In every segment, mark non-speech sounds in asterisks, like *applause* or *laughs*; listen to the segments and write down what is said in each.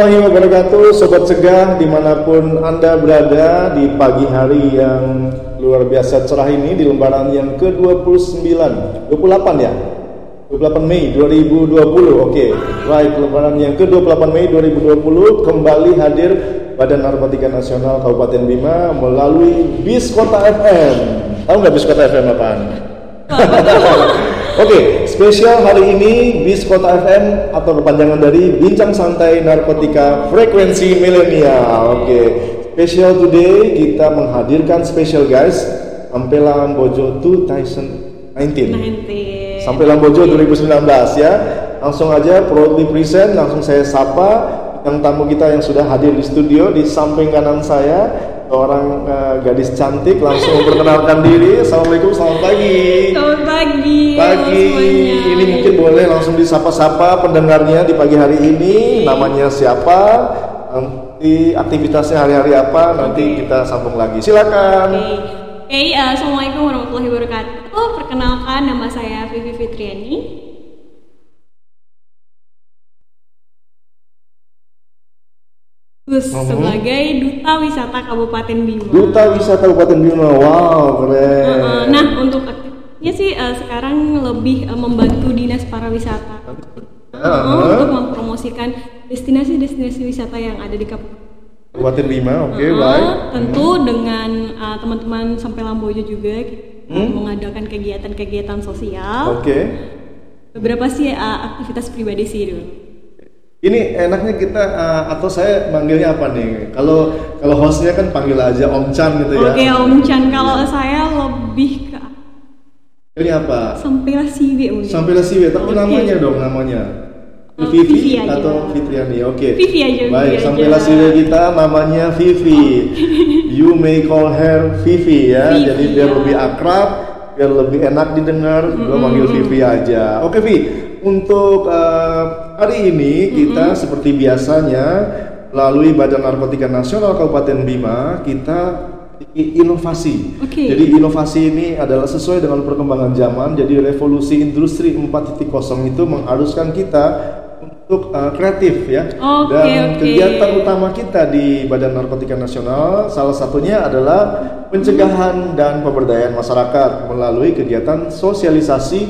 warahmatullahi wabarakatuh Sobat Cegah di mana pun Anda berada di pagi hari yang luar biasa cerah ini Di lembaran yang ke-29 28 ya? 28 Mei 2020 Oke, baik lembaran yang ke-28 Mei 2020 Kembali hadir Badan Narkotika Nasional Kabupaten Bima Melalui Bis Kota FM Tahu nggak Bis Kota FM apaan? *laughs* Oke, spesial hari ini Bis Kota FM atau kepanjangan dari Bincang Santai Narkotika Frekuensi Milenial. Oke, spesial today kita menghadirkan special guys sampai Lambojo 2019. 19. Sampai Lambojo 2019 ya. Langsung aja proudly present, langsung saya sapa yang tamu kita yang sudah hadir di studio di samping kanan saya seorang eh, gadis cantik langsung memperkenalkan diri. Assalamualaikum, selamat pagi. Selamat pagi. Pagi, semuanya. ini mungkin boleh langsung disapa-sapa pendengarnya di pagi hari ini. Namanya siapa? Nanti aktivitasnya hari-hari apa? Nanti Oke. kita sambung lagi. Silakan. Oke, Oke, eh, assalamualaikum warahmatullahi wabarakatuh. Perkenalkan nama saya Vivi Fitriani. Terus Mhm. sebagai duta wisata Kabupaten Bima. Duta Wisata Kabupaten Bima. Wow, keren. Uh, nah, untuk aktifnya sih eh, sekarang lebih eh, membantu dinas pariwisata Uh, Uh, untuk mempromosikan destinasi-destinasi wisata yang ada di Kabupaten. Bima, oke, Uh, baik. Tentu dengan uh, teman-teman sampai Lambojo juga Hmm? mengadakan kegiatan-kegiatan sosial. Oke. Beberapa sih uh, aktivitas pribadi sih dulu. Ini enaknya kita uh, atau saya manggilnya apa nih? Kalau kalau hostnya kan panggil aja Om Chan gitu ya. Oke Om Chan, kalau saya lebih ke Ini apa? Sampailah Siwi mungkin. Sampailah Siwe, tapi Oke. namanya dong namanya. Oh, Vivi, Vivi aja. atau Fitriani, oke. Vivi aja, Vivi Baik, aja. sampailah Siwe kita namanya Vivi. *laughs* You may call her Vivi ya, Vivi, jadi biar ya. lebih akrab, biar lebih enak didengar, gue manggil Vivi aja. Oke Vi, untuk eh, hari ini kita seperti biasanya melalui Badan Narkotika Nasional Kabupaten Bima kita inovasi. Oke. Jadi inovasi ini adalah sesuai dengan perkembangan zaman. Jadi revolusi industri 4.0 itu mengharuskan kita untuk uh, kreatif ya. Oke, Dan oke. kegiatan utama kita di Badan Narkotika Nasional salah satunya adalah pencegahan dan pemberdayaan masyarakat melalui kegiatan sosialisasi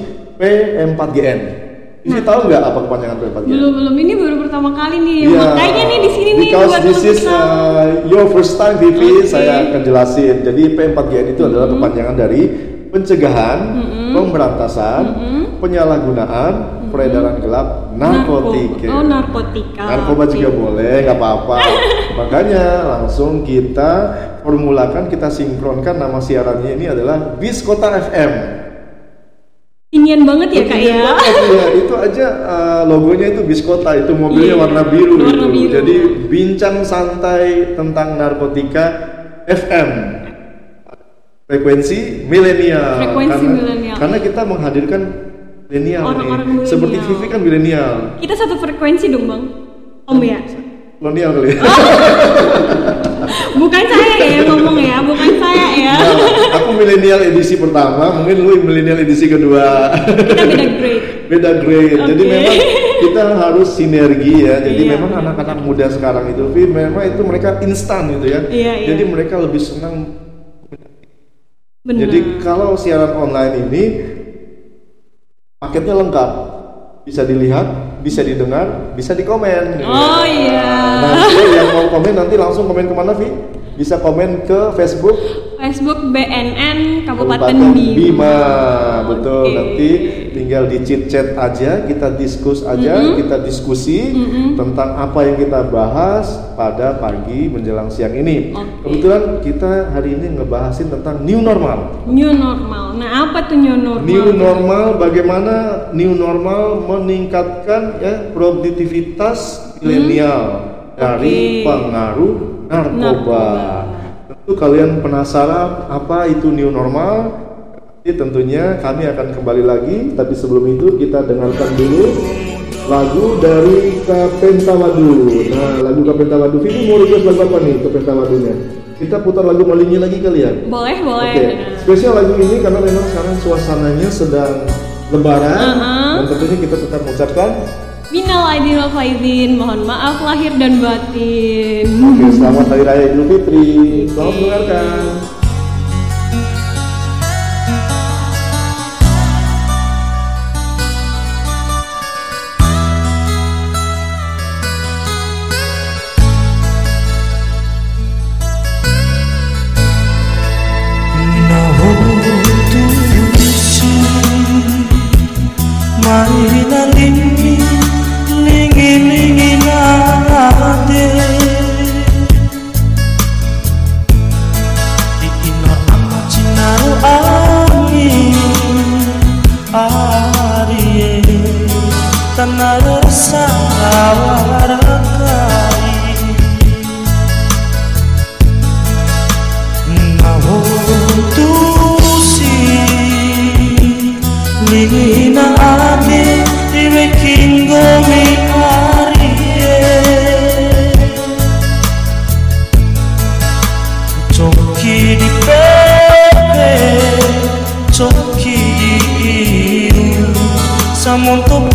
P4GN. Ini tahu nggak apa kepanjangan P4GN? Belum belum ini baru pertama kali nih. Iya. Makanya nih di sini nih Because buat this is uh, your first time Vivi, Oke. saya akan jelasin. Jadi P4GN itu adalah kepanjangan dari pencegahan, pemberantasan, penyalahgunaan, peredaran gelap narkotika. Narko- Oh, narkotika. Narkoba Oke. juga boleh, nggak apa-apa. *laughs* Makanya langsung kita formulakan, kita sinkronkan nama siarannya ini adalah Bis Kota FM. Inian banget ya kak Kekinian ya. banget, ya. Itu aja uh, logonya itu biskota, itu mobilnya Iya, warna biru warna itu. biru. Jadi bincang santai tentang narkotika FM. Frekuensi milenial. Frekuensi Karena- milenial. Karena kita menghadirkan milenial Orang-orang milenial. Seperti Vivi kan milenial. Kita satu frekuensi dong bang. Om ya. Kolonial kali. ya. Bukan saya ya yang ngomong ya, bukan saya ya. Nah, milenial edisi pertama, mungkin lu milenial edisi kedua. Kita beda grade. *laughs* beda grade. Jadi Oke. memang kita harus sinergi ya. Jadi Iya. memang anak-anak muda sekarang itu, Vi, memang itu mereka instan gitu ya. Iya, iya. Jadi mereka lebih senang. Benar. Jadi kalau siaran online ini paketnya lengkap, bisa dilihat, bisa didengar, bisa dikomen. Oh iya. Nanti yang mau komen nanti langsung komen ke mana, Vi? Bisa komen ke Facebook Facebook BNN Kabupaten, Kabupaten Bima. Bima. Betul, Oke. nanti tinggal di chit chat aja, kita diskus aja, kita diskusi tentang apa yang kita bahas pada pagi menjelang siang ini. Oke. Kebetulan kita hari ini ngebahasin tentang new normal. New normal. Nah apa tuh new normal? New normal bagaimana new normal meningkatkan ya produktivitas milenial dari pengaruh narkoba. Narkoba. Tentu kalian penasaran apa itu new normal? Jadi tentunya kami akan kembali lagi, tapi sebelum itu kita dengarkan dulu lagu dari Kapentawadu. Nah, lagu Kapentawadu. Vivi mau request lagu apa nih Kapentawadunya? Kita putar lagu Malinyi lagi kali ya? Boleh, boleh. Oke, spesial lagu ini karena memang sekarang suasananya sedang lebaran Uh-huh. dan tentunya kita tetap mengucapkan Minal aidin wal faizin, mohon maaf lahir dan batin. Oke, selamat Hari Raya Idul Fitri. Selamat mendengarkan. Marina lingi feeling 梦多。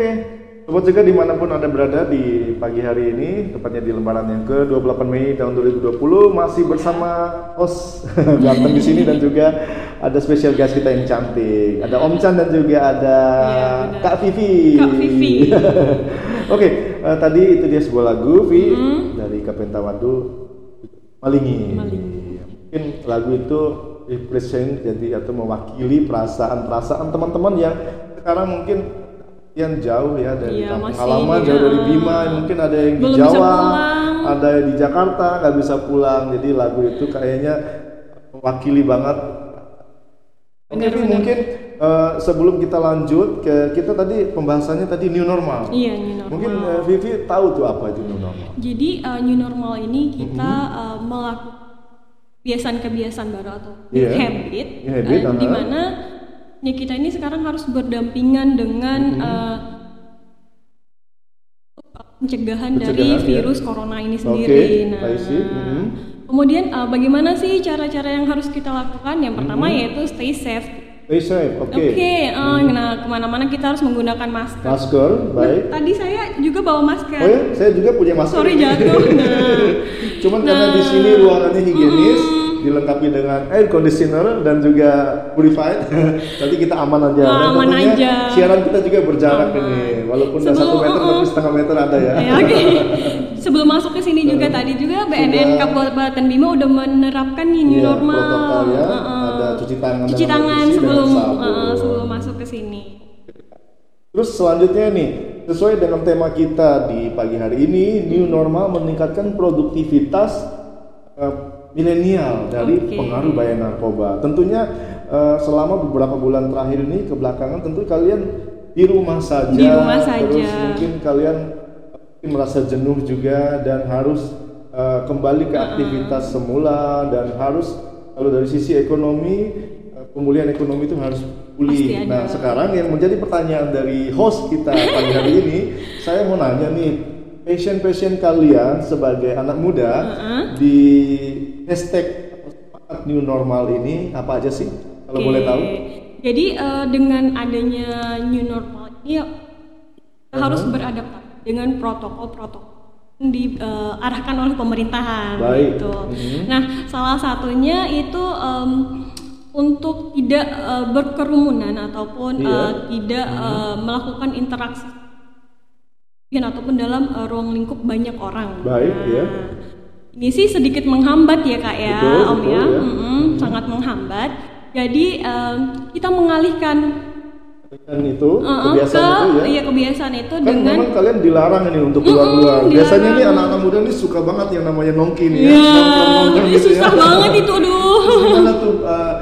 Oke, sobat juga di mana pun anda berada di pagi hari ini, tepatnya di lembaran yang ke 28 Mei tahun 2020 masih bersama host *laughs* ganteng di sini dan juga ada special guest kita yang cantik. Ada Om Chan dan juga ada benar. Kak Vivi. Kak Vivi. *laughs* Oke, eh, tadi itu dia sebuah lagu Vi Mm-hmm. dari Kapentawadu Malingi. Malingi. Mungkin lagu itu represent jadi atau mewakili perasaan-perasaan teman-teman yang sekarang mungkin yang jauh ya dari Iya, kampung halaman jauh dari ya. Bima mungkin ada yang di Belum bisa Jawa ada yang di Jakarta nggak bisa pulang jadi lagu itu kayaknya mewakili banget Benar, Vi, benar. mungkin eh, sebelum kita lanjut ke kita tadi pembahasannya tadi new normal Iya, new normal. mungkin eh, Vivi tahu tuh apa itu new normal Jadi uh, new normal ini kita uh, melakukan kebiasaan-kebiasaan baru atau Iya. habit, New habit, uh, di mana ya kita ini sekarang harus berdampingan dengan uh, pencegahan, dari Pencegahan, ya. virus corona ini sendiri. Nah, I see. Mhm. kemudian uh, bagaimana sih cara-cara yang harus kita lakukan? Yang pertama Mhm. yaitu stay safe. Stay safe oke Mhm. Oke, uh, nah ke mana-mana kita harus menggunakan masker. masker baik Tadi saya juga bawa masker. oh ya saya juga punya masker Sorry jatuh. *laughs* Nah, Cuman karena di sini ruangannya higienis, dilengkapi dengan air conditioner dan juga purified, *laughs* nanti kita aman aja. Ah, Dan aman tentunya aja. Siaran kita juga berjarak Aman. ini, walaupun Sebelum- satu meter uh-uh. tapi setengah meter ada ya. Ya, oke. *laughs* Sebelum masuk ke sini juga tadi juga BNN Sudah. Kabupaten Bima udah menerapkan nih new Iya, normal. protokol ya, Heeh. ada cuci tangan Cuci tangan sebelum heeh, sebelum masuk ke sini. Terus selanjutnya nih, sesuai dengan tema kita di pagi hari ini, new normal meningkatkan produktivitas eh, milenial dari Oke. pengaruh bahaya narkoba. Tentunya eh, selama beberapa bulan terakhir ini kebelakangan tentu kalian di rumah saja, Di rumah saja. terus mungkin kalian merasa jenuh juga dan harus eh, kembali ke aktivitas semula dan harus kalau dari sisi ekonomi eh, pemulihan ekonomi itu harus pulih. Pasti ada. Nah, sekarang yang menjadi pertanyaan dari host kita pagi hari ini, saya mau nanya nih, passion-passion kalian sebagai anak muda di hashtag new normal ini apa aja sih? Kalau Oke. boleh tahu? Jadi eh, dengan adanya new normal ini ya, kita harus beradaptasi dengan protokol-protokol diarahkan oleh pemerintahan Baik. gitu. Mhm. Nah, salah satunya itu em, untuk tidak eh, berkerumunan ataupun Iya. eh, tidak eh, melakukan interaksi ataupun dalam eh, ruang lingkup banyak orang. Baik, Nah, ya. Ini sih sedikit menghambat ya kak ya, Betul, Om betul, ya, ya. Mm-mm, sangat menghambat. Jadi em, kita mengalihkan Dan itu uh, kebiasaan ke itu ya. iya kebiasaan itu Kan dengan memang kalian dilarang ini untuk keluar-keluar. Mm-mm, Biasanya nih dilarang. anak-anak muda nih suka banget yang namanya nongki nih ya. ya Nongkrong-nongkrong ini gitu ya. susah banget itu aduh. Gimana tuh uh,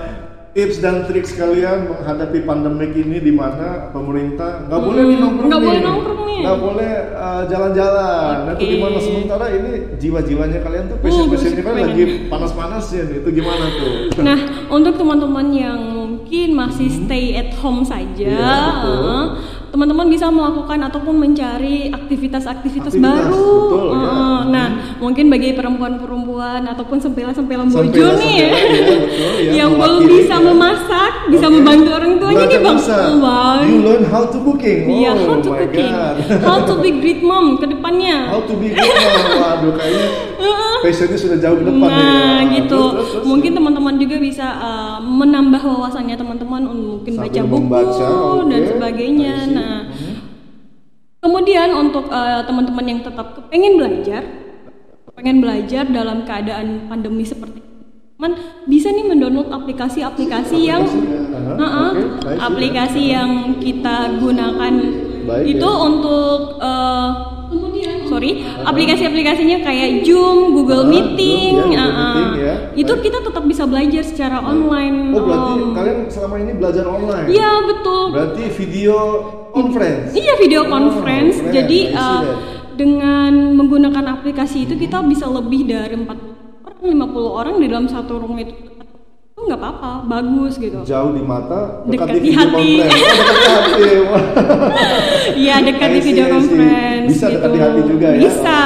tips dan triks kalian menghadapi pandemik ini di mana pemerintah nggak boleh nih nongkrong nggak nih, boleh nongkrong nih. nggak boleh uh, jalan-jalan. Nah itu gimana sementara ini jiwa-jiwanya kalian tuh Uh, passion-passionnya kan lagi panas-panasnya nih. Itu gimana tuh? Nah, untuk teman-teman yang mungkin masih stay at home saja, Hmm. Betul. eh, teman-teman bisa melakukan ataupun mencari aktivitas-aktivitas Aktivitas, baru. betul, ya. Eh, Nah, mungkin bagi perempuan-perempuan ataupun sempilan-sempilan bojo nih ya, iya, betul, ya, *laughs* yang belum bisa ya. memasak, bisa Oke. membantu orang tuanya nih bang. masak. Bang. You learn how to cooking. Iya, oh how to cooking, God. *laughs* how to be great mom ke depannya. How to be good mom. Waduh kayaknya passionnya sudah jauh ke depan Nah, ya. gitu. Terus, terus, terus. mungkin teman-teman juga bisa uh, menambah wawasannya teman-teman untuk mungkin Sambil baca buku membaca, dan oke. sebagainya. Nah, kemudian untuk uh, teman-teman yang tetap pengen belajar, pengen belajar dalam keadaan pandemi seperti ini, teman bisa nih mendownload aplikasi-aplikasi yang oke, I see. aplikasi yang kita gunakan Baik, itu ya. untuk uh, sorry aplikasi-aplikasinya kayak Zoom, Google Ah, Meeting, Zoom, ya, Google uh-uh. Meeting, ya. itu kita tetap bisa belajar secara online. Oh berarti Om. kalian selama ini belajar online? Iya betul. Berarti video conference? Iya video Oh, conference. keren. Jadi uh, dengan menggunakan aplikasi itu kita bisa lebih dari 40 orang, 50 orang di dalam satu room itu. Nggak apa-apa, bagus gitu. Jauh di mata, dekat, Dekat di hati. Oh, *laughs* dekat. Wah. Iya dekat di video conference. Bisa dekat gitu. di hati juga ya? Bisa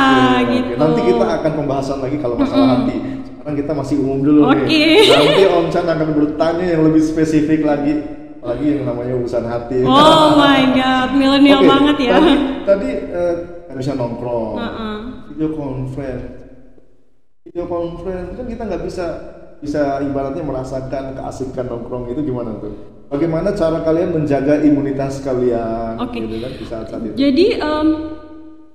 gitu. Nanti kita akan pembahasan lagi kalau masalah hati. Sekarang kita masih umum dulu Oke. nih. Nanti Om Chan akan bertanya yang lebih spesifik lagi apalagi yang namanya urusan hati. Oh my god, milenial Oke, banget ya. Tadi, tadi bisa nongkrong, Heeh. video conference, video conference kan kita nggak bisa bisa ibaratnya merasakan keasikan nongkrong itu gimana tuh? Bagaimana cara kalian menjaga imunitas kalian? Oke. Gitu kan di saat saat itu. Jadi em,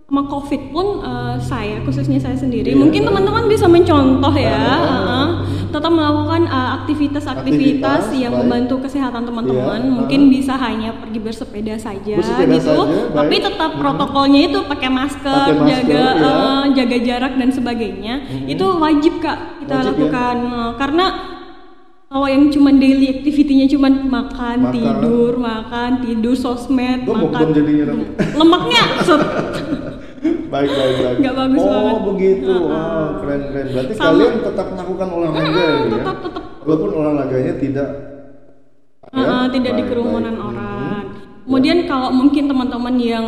sama COVID pun eh, saya khususnya saya sendiri, Iya, mungkin teman-teman bisa mencontoh ya, Ah. heeh. Tetap melakukan eh, aktivitas-aktivitas Aktivitas, yang baik. membantu kesehatan teman-teman. Iya, Mungkin ah. bisa hanya pergi bersepeda saja Bersepeda gitu, saja, tapi baik. tetap protokolnya itu pakai masker, Pakai masker, jaga iya. eh, jaga jarak dan sebagainya. Itu wajib kak kita Wajib, ya? lakukan Eh, karena kalau yang cuma daily activity-nya cuma makan, Makan. tidur, makan, tidur, sosmed, Gemuk makan. jadinya. Lemaknya. *laughs* *laughs* Baik, baik, baik. Nggak bagus oh, banget. begitu. Heeh. Wow, keren, keren. Berarti Sama- kalian tetap melakukan olahraga Mm-mm, gitu ya? tetap tetap Walaupun olahraganya tidak ya? uh, tidak di Baik, kerumunan baik. orang. Mhm. Kemudian kalau mungkin teman-teman yang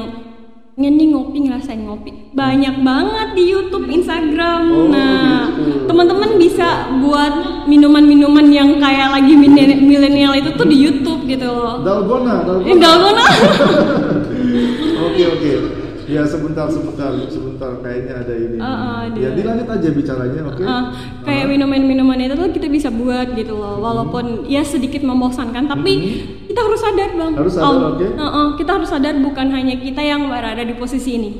pengen nih ngopi ngerasain ngopi banyak banget di YouTube, Instagram. Oh, nah, gitu. teman-teman bisa buat minuman-minuman yang kayak lagi milenial itu tuh di YouTube gitu loh. Dalgona, dalgona. *laughs* Oke oke. Ya sebentar sebentar sebentar. Kayaknya ada ini. Uh, uh, ya dilanjut aja bicaranya, oke? Uh, kayak minuman-minuman itu tuh kita bisa buat gitu loh. Walaupun ya sedikit membosankan tapi kita harus sadar bang. Harus sadar, oke. uh, uh, kita harus sadar bukan hanya kita yang berada di posisi ini.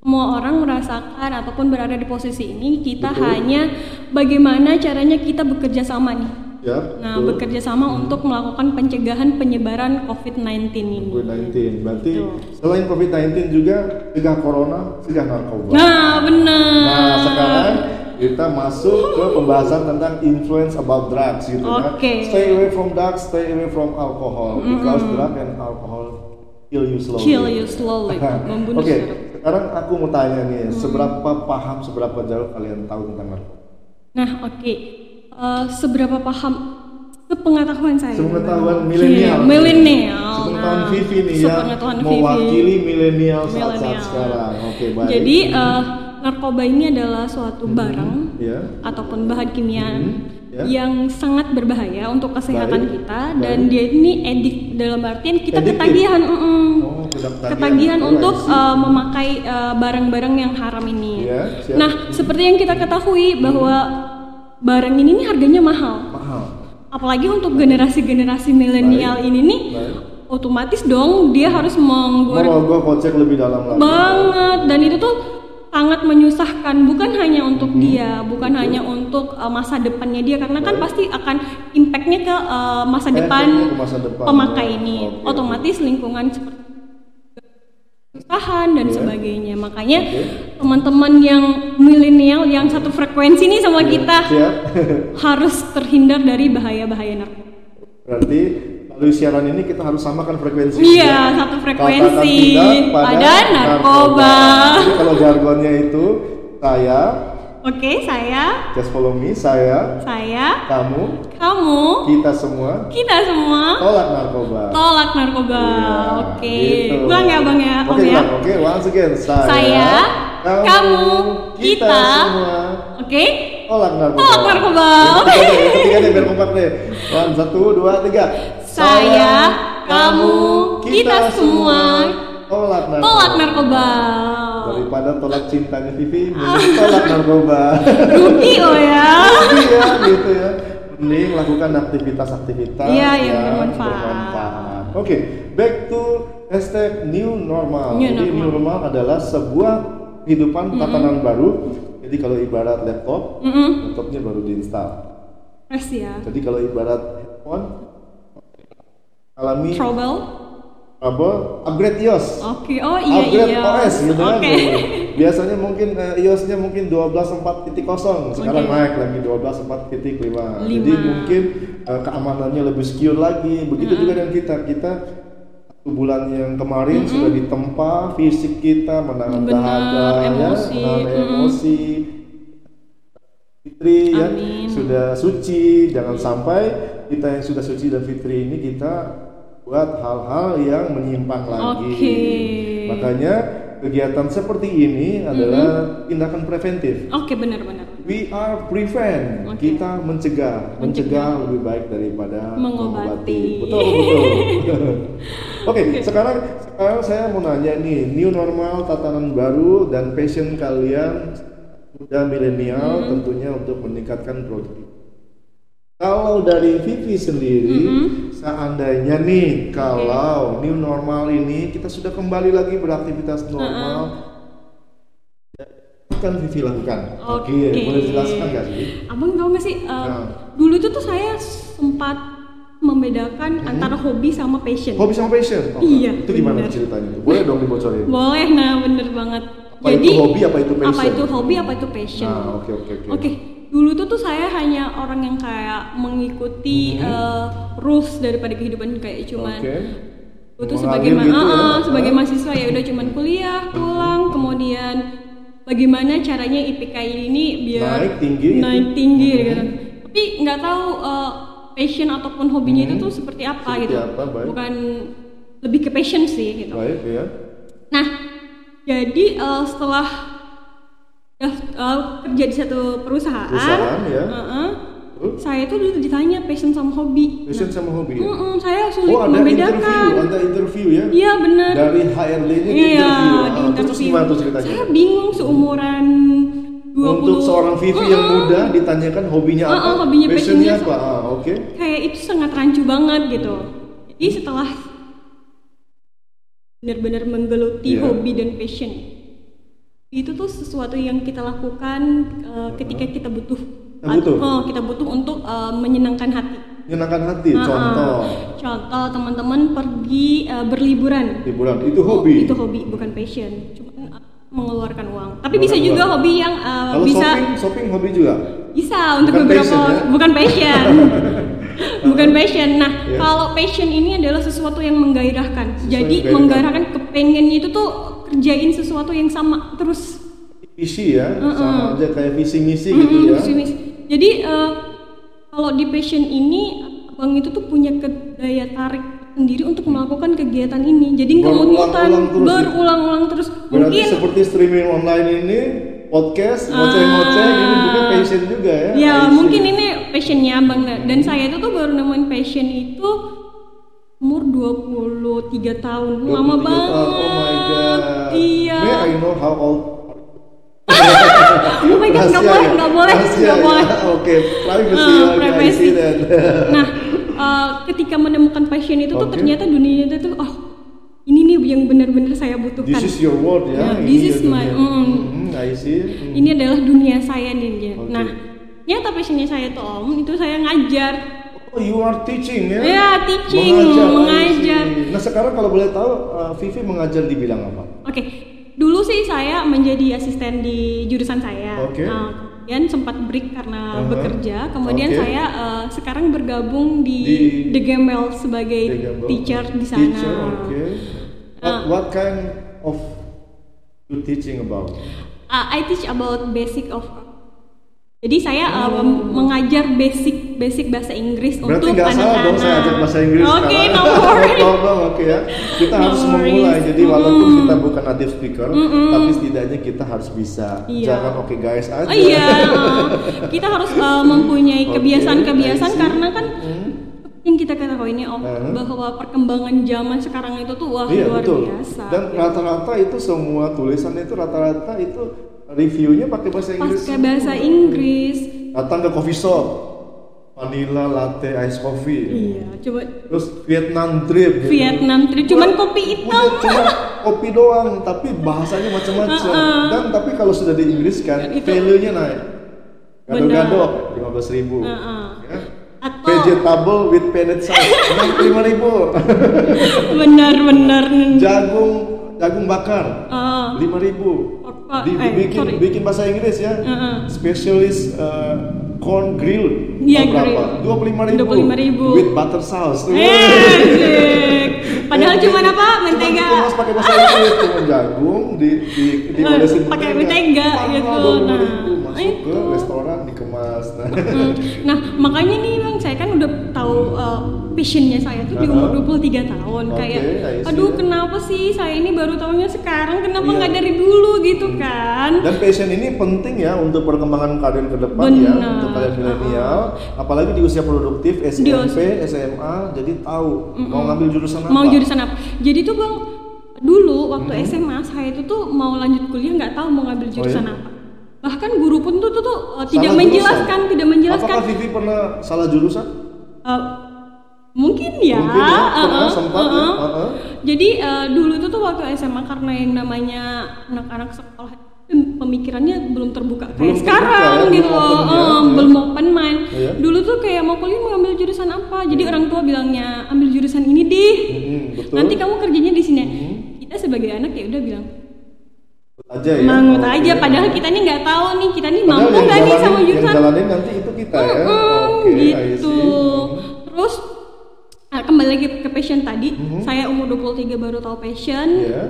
Semua orang merasakan ataupun berada di posisi ini kita Betul. hanya bagaimana caranya kita bekerja sama nih Ya. nah betul. bekerja sama untuk melakukan pencegahan penyebaran COVID-19 ini COVID-19. Berarti Betul. selain COVID-19 juga cegah corona, cegah narkoba. nah benar Nah, sekarang kita masuk ke pembahasan tentang influence about drugs gitu kan. Oke. Stay away from drugs, stay away from alcohol because drug and alcohol kill you slowly. kill you slowly *laughs* membunuh Oke, secara sekarang aku mau tanya nih, Hmm. seberapa paham, seberapa jauh kalian tahu tentang narkoba? Nah, oke. Eh, seberapa paham sepengetahuan saya? Sepengetahuan Oke, milenial. Milenial. Sepengetahuan Nah, Vivi nih ya, mewakili milenial saat-saat Milenial. sekarang. Oke, baik. Jadi eh, narkoba ini adalah suatu barang ya, ataupun bahan kimia Hmm, ya. yang sangat berbahaya untuk kesehatan Baik, kita baik. dan dia ini edik dalam artian kita ketagihan, mm-mm. Oh, ketagihan. ketagihan Oh, untuk eh, memakai barang-barang yang haram ini. Iya, siap. Nah, seperti yang kita ketahui bahwa barang ini nih harganya mahal. mahal. apalagi untuk generasi-generasi milenial Baik, ini nih baik. otomatis dong dia harus menggoreng Merogoh kocek lebih dalam lagi. banget dan itu tuh sangat menyusahkan bukan hanya untuk Hmm. dia bukan hanya untuk uh, masa depannya dia karena kan pasti akan impactnya ke uh, masa depan ke masa depan. pemakai Oh, ini oke, otomatis lingkungan seperti kesusahan dan Iya. sebagainya makanya Oke. teman-teman yang milenial yang satu frekuensi nih sama kita Siap. *laughs* harus terhindar dari bahaya-bahaya narkoba Berarti melalui siaran ini kita harus samakan frekuensi. Iya, ya. satu frekuensi tidak pada narkoba. Jadi kalau jargonnya itu saya, Oke, saya, just follow me, saya, saya, kamu, kamu, kita semua kita semua tolak narkoba. tolak narkoba. Iya, Oke, gitu. ulang ya bang ya, Oke, ya. Bang. Oke, once again. Saya, Saya, kamu, kita, kita, semua Oke, tolak narkoba. Tolak narkoba. Yang ketiga deh, biar kompak deh. One, satu, dua, tiga. Saya, kamu, kita semua tolak narkoba. tolak narkoba. Daripada tolak cintanya Vivi, *laughs* mending tolak narkoba. Rugi lo ya. Iya, gitu ya. Mending lakukan aktivitas-aktivitas Iya, yang bermanfaat. Oke, back to hashtag new normal. New Jadi normal. new normal adalah sebuah kehidupan tatanan baru. Jadi kalau ibarat laptop, Mm-mm. laptopnya baru diinstal. Fresh ya. Jadi kalau ibarat handphone, alami Trouble. Apa? Upgrade iOS. Oke, oh iya upgrade iya. OS gitu kan. Oke. *laughs* Biasanya mungkin eh, iOS-nya mungkin 12.4.0, sekarang Oke. naik lagi 12.4.5. Jadi mungkin eh, keamanannya lebih secure lagi. Begitu juga dengan kita. Kita bulan yang kemarin sudah ditempa fisik kita menahan dahaga emosi. ya, menahan emosi. Fitri ya Amin. sudah suci, jangan sampai kita yang sudah suci dan fitri ini kita buat hal-hal yang menyimpang lagi. Oke. Makanya kegiatan seperti ini adalah tindakan preventif. Oke, benar-benar. We are prevent. Oke. Kita mencegah. Mencegah lebih baik daripada Mengobati. Betul, betul. *laughs* Oke, sekarang sekarang saya mau nanya nih, new normal tatanan baru dan passion kalian udah milenial Hmm. tentunya untuk meningkatkan produktivitas. Kalau dari Vivi sendiri, Hmm. Seandainya nih kalau new normal ini kita sudah kembali lagi beraktivitas normal, akan Vivi lakukan? Oke. boleh jelaskan nggak sih? Abang tau gak sih, uh, Nah. dulu itu tuh saya sempat membedakan antara hobi sama passion. Hmm. Hobi sama passion? Oh, Iya, Itu gimana benar. ceritanya? Boleh dong dibocorin? Boleh, nah bener banget. Apa itu hobi, apa itu passion? Apa itu hobi, apa itu passion? Nah, oke oke oke. Oke, dulu tuh tuh saya hanya orang yang kayak mengikuti uh, rules daripada kehidupan kayak cuman Hmm. Tuh Mengalir sebagai gitu ya? ah, sebagai Ah. mahasiswa ya udah cuman kuliah, pulang, kemudian bagaimana caranya IPK ini biar Naik tinggi gitu. naik tinggi gitu. Tapi nggak tahu uh, passion ataupun hobinya itu tuh seperti apa Hmm. Seperti gitu. apa, baik. Bukan lebih ke passion sih gitu. Baik ya. Nah, jadi uh, setelah uh, kerja di satu perusahaan, Perusahaan, ya. uh-uh, Terus? saya tuh dulu ditanya passion sama hobi. Passion sama hobi ya? Mm-mm, saya sulit Oh ada membedakan. interview, ada interview ya? Iya benar. Dari HRD-nya Iya, interview. di Ah, Terus interview. gimana tuh ceritanya? Saya bingung seumuran 20 Untuk seorang Vivi yang Mm-mm. muda ditanyakan hobinya apa? Uh-uh, hobinya, passionnya apa? Ah, oke. Kayak itu sangat rancu banget gitu. Jadi setelah benar-benar menggeluti Iya. hobi dan passion itu tuh sesuatu yang kita lakukan uh, ketika kita butuh Kita butuh? Oh, kita butuh untuk uh, menyenangkan hati. Menyenangkan hati, Uh-uh. contoh. Contoh teman-teman pergi uh, berliburan. Liburan, itu hobi. Oh, itu hobi, bukan passion. Cuman uh, mengeluarkan uang. Tapi bisa juga uang. hobi yang uh, Kalau bisa shopping, shopping hobi juga? bisa untuk Bukan beberapa passion, ya? bukan passion. *laughs* *laughs* bukan passion. Nah, Ya. kalau passion ini adalah sesuatu yang menggairahkan. Sesuatu Jadi yang menggairahkan kepengennya itu tuh kerjain sesuatu yang sama terus. Visi ya, Uh-uh. sama aja kayak visi misi Mm-mm, gitu ya. visi-misi. Jadi eh, kalau di passion ini abang itu tuh punya daya tarik sendiri untuk melakukan kegiatan ini. Jadi nggak Berulang-ulang terus ya? berulang-ulang terus. Berarti Mungkin seperti streaming online ini, podcast, ngoceh-ngoceh, ini bukan passion juga ya? Ya I see. mungkin ini passionnya abang dan saya itu tuh baru nemuin passion itu umur 23 tahun 23 lama tahun, banget Oh my god. iya May I know how old? *laughs* oh my god nggak boleh nggak boleh nggak ya? boleh *laughs* Oke, privacy. I privacy. that. nah eh, ketika menemukan passion itu tuh Oke. ternyata dunia itu tuh oh ini nih yang benar-benar saya butuhkan This is your world ya. Ya, Ini this is my- mm. Hmm, I see. Hmm. ini adalah dunia saya nih. Oke. nah ternyata passionnya saya tuh om itu saya ngajar Oh, you are teaching ya? Ya, teaching, mengajar. mengajar. See. Nah, sekarang kalau boleh tahu, uh, Vivi mengajar di bidang apa? Oke, dulu sih saya menjadi asisten di jurusan saya. Oke. Nah, kemudian sempat break karena Aha. bekerja. Kemudian Oke. saya eh, sekarang bergabung di, Di- The Gembel sebagai Di Gembel. teacher di sana. Teacher, oke. What, Ah. what kind of you teaching about? Uh, I teach about basic of jadi saya uh, mengajar basic basic bahasa Inggris Oh. Berarti untuk nggak anak-anak. salah dong saya ajak bahasa Inggris Oke, sekarang. no *laughs* worries. Tolong, oke ya. Kita No harus worries. memulai. Jadi walaupun Mm. kita bukan native speaker, tapi setidaknya kita harus bisa. Iya. Jangan oke guys aja. Oh iya, uh, kita harus uh, *laughs* mempunyai kebiasaan-kebiasaan karena kan Hmm. yang kita ketahui ini om Uh-huh. bahwa perkembangan zaman sekarang itu tuh wah Iya luar betul. biasa. Dan rata-rata itu semua tulisan itu rata-rata itu reviewnya pakai bahasa Inggris. Pakai bahasa Inggris. Datang ke coffee shop, vanilla latte ice coffee. Iya, coba Terus Vietnam trip. gitu. Vietnam trip cuman Udah- kopi hitam. cuma kopi doang, tapi bahasanya macam-macam. Uh-uh. Dan tapi kalau sudah diinggriskan, Itu- value-nya naik. Gado-gado 15 ribu. Uh-uh. Ya. Atau Vegetable with peanut sauce 65 ribu. *laughs* benar-benar jagung jagung bakar Ah. 5 ribu. Apa? Di, Eh, bikin sorry. bikin bahasa Inggris ya. Uh-uh. Specialist uh, corn grill. Iya, Tahu berapa? grill. 25 ribu. 25.000. With butter sauce. Eh. Padahal cuma apa? Mentega. Cuma, cuma pakai bahasa Inggris cuman jagung di di di Pakai mentega gitu. Nah, masuk ke restoran dikemas nah Hmm. Nah, makanya nih Bang, saya kan udah tahu uh, passionnya saya tuh di umur 23 tahun. Oke, Kayak, aduh kenapa sih saya ini baru tahunya sekarang, kenapa Iya. nggak dari dulu gitu kan? dan passion ini penting ya untuk perkembangan karir ke depan ya untuk kalian milenial apalagi di usia produktif SMP SMA jadi tahu mau ngambil jurusan apa Mau jurusan apa? Jadi tuh Bang, dulu waktu SMA saya itu tuh mau lanjut kuliah nggak tahu mau ngambil jurusan Oh, iya? apa. Bahkan guru pun tuh tuh, tuh, uh, tidak Salah menjelaskan, jurusan? tidak menjelaskan. apakah Vivi pernah salah jurusan Uh, mungkin ya. Mungkin ya, pernah uh-uh, sempat ya, uh-uh. uh-uh. Jadi uh, dulu itu tuh waktu SMA karena yang namanya anak-anak sekolah pem- pemikirannya belum terbuka kayak Belum terbuka sekarang ya, gitu belum loh. open Uh, ya, belum open mind. Iya. Dulu tuh kayak mau kuliah mau ambil jurusan apa. Jadi orang tua bilangnya ambil jurusan ini deh. Betul Nanti kamu kerjanya di sini. Kita sebagai anak ya udah bilang aja ya mangut Oke. aja. Padahal kita nih nggak tahu nih kita nih Padahal mampu nggak nih sama jurusan. yang jalanin nanti itu kita ya Mm-mm, oke I gitu. Terus ah, kembali lagi ke passion tadi, Mhm. saya umur 23 baru tahu passion. Iya.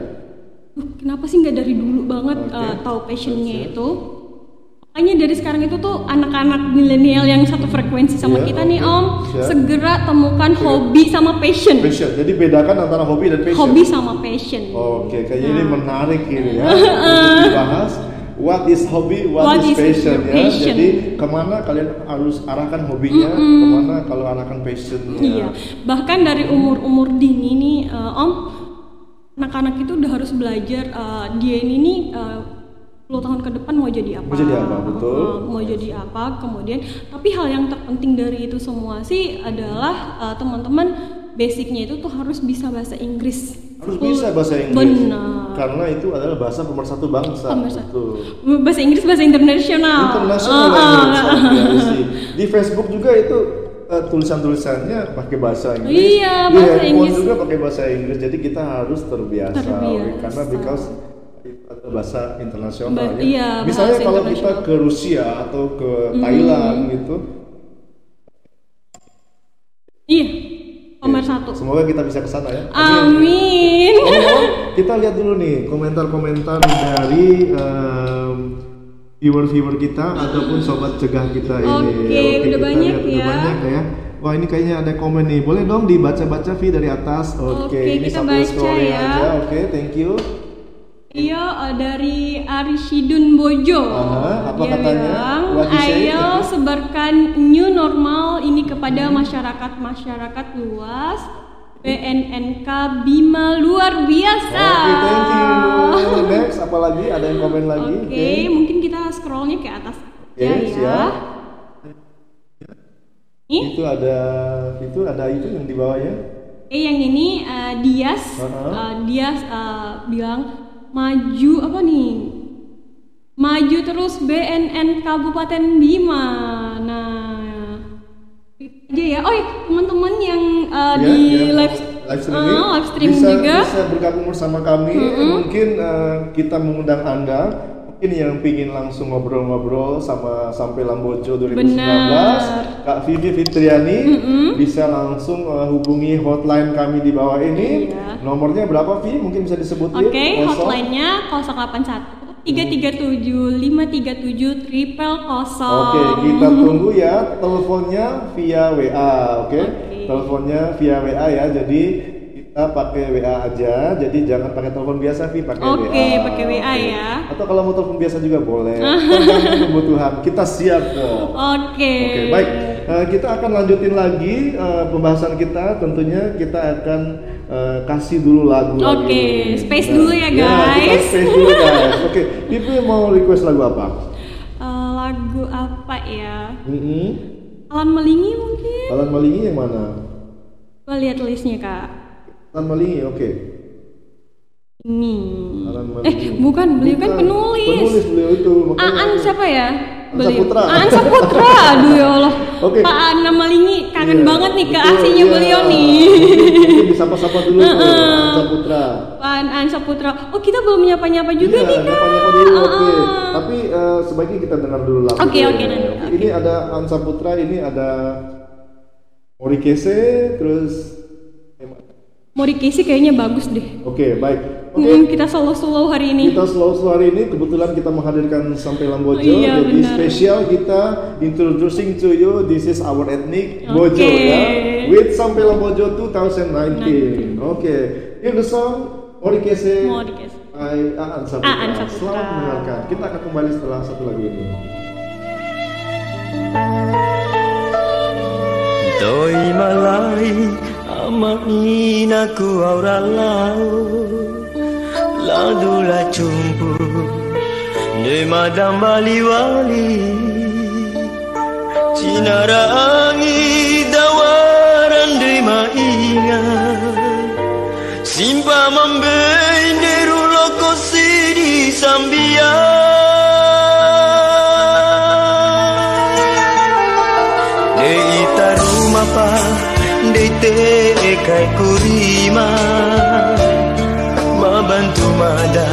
Duh, kenapa sih nggak dari dulu banget Oke. uh, tahu passionnya itu? Makanya dari sekarang itu tuh anak-anak milenial yang satu frekuensi sama Iya, kita oke. nih Om, Siap. segera temukan hobi sama passion. passion jadi bedakan antara hobi dan passion Hobi sama passion. Oke, kayaknya ini Nah. menarik ini ya *laughs* untuk dibahas. What is hobby, what, What is, is passion ya. passion? Jadi ke mana kalian harus arahkan hobinya, ke mana kalau arahkan passionnya. Iya, bahkan dari umur-umur dini nih, eh, Om, anak-anak itu udah harus belajar eh, dia ini nih eh, 10 tahun ke depan mau jadi apa? Mau jadi apa, betul. Mau jadi apa? Kemudian, tapi hal yang terpenting dari itu semua sih adalah eh, teman-teman basicnya itu tuh harus bisa bahasa Inggris. Harus bisa bahasa Inggris. Benar. Karena itu adalah bahasa pemersatu bangsa. Pemersatu. Betul. Bahasa Inggris bahasa internasional. International Ah, ah, language. ah. Oke, I see. Di Facebook juga itu eh, tulisan-tulisannya pakai bahasa Inggris. Iya, Di bahasa handphone Inggris. juga pakai bahasa Inggris. Jadi kita harus terbiasa. Terbiasa. Karena because bahasa internasional Ba- ya. iya, Misalnya kalau kita ke Rusia atau ke Thailand gitu, Iya, pemersatu. semoga kita bisa ke sana ya. Amin. Ngomong-ngomong, kita lihat dulu nih komentar-komentar dari em, viewer-viewer kita ataupun sobat cegah kita ini. Oke, udah kita banyak lihat, udah ya. banyak ya. Wah ini kayaknya ada komen nih. Boleh dong dibaca-baca Vi dari atas. Oke, Oke, ini kita sambil baca scrolling ya. aja. Oke, thank you. Iya eh, dari Arishidun Bojo. Aha, apa Dia katanya? bilang, ayo sebarkan new normal ini kepada masyarakat masyarakat luas. BNNK Bima luar biasa. Oke, thank you. *laughs* Next, apa lagi? Ada yang komen lagi? Oke, mungkin kita scrollnya ke atas Oke, aja ya. siap. Itu ada itu ada itu yang di bawah ya. eh yang ini eh, Dias, Uh-huh. eh, Dias eh, bilang maju apa nih? Maju terus BNN Kabupaten Bima. Nah, aja ya. Oh, iya, teman-teman yang eh, Ya, di ya, live live streaming, eh, live streaming bisa, juga. bisa bergabung bersama kami. Mungkin eh, kita mengundang anda, mungkin yang pingin langsung ngobrol-ngobrol sama sampai Lambojo 2019, Benar. Kak Vivi Fitriani bisa langsung eh, hubungi hotline kami di bawah ini. Iya. Nomornya berapa Vi? Mungkin bisa disebutin. Oke, Kosong. hotline-nya 081 337 537 triple kosong. Oke, kita tunggu ya teleponnya via WA, oke? Oke. Teleponnya via WA ya. Jadi kita pakai WA aja. Jadi jangan pakai telepon biasa, Vi, pakai WA. Oke, pakai WA Oke. ya. Atau kalau mau telepon biasa juga boleh. *laughs* Tergantung kebutuhan. Kita siap kok. Oke. Oke, baik. Eh, kita akan lanjutin lagi eh, pembahasan kita. Tentunya kita akan eh, kasih dulu lagu. Oke, lagi. space dulu ya, kita guys. space dulu guys. Oke, Vivi mau request lagu apa? Lagu apa ya? Mm-mm. Alan Melingi mungkin? Alan Malingi yang mana? Coba lihat listnya kak. Alan Malingi, oke. Ini. Alan Eh, Malingi. bukan, beliau kan Bukan, penulis. Penulis beliau itu. makanya- Aan siapa ya? Aan Beliau. Saputra. Aan Saputra. *laughs* Aduh ya Allah. Oke. Pak Aan Melingi kangen Iya, banget nih ke aslinya iya. beliau nih. Mungkin, mungkin disapa-sapa dulu tuh, Ansa Putra. Pak Aan Saputra. Oh kita belum nyapa-nyapa juga iya, nih kak. nyapa-nyapa dulu, oke. Ah. Tapi eh, sebaiknya kita dengar dulu lagu. Oke, oke, nanti, oke. Ini ada Ansa Putra, ini ada Morikese, terus Morikesi kayaknya bagus deh. Oke, baik. Oke. Hmm, kita solo-solo hari ini. Kita slow slow hari ini kebetulan kita menghadirkan sampai Lambojo. Iya, Jadi benar. spesial kita introducing to you this is our ethnic Oke. Bojo ya with sampai Lambojo 2019. Oke. Here the song Morikese. Morikese. I Aan Saputra. Aan Saputra. Selamat mendengarkan. Kita akan kembali setelah satu lagu ini. Doi malai ama ina ku aura lau la cumpu De madam bali wali Cinara angi dawaran de mainga Simpa mambei neru loko sidi sambia kai kurima Mabantu mada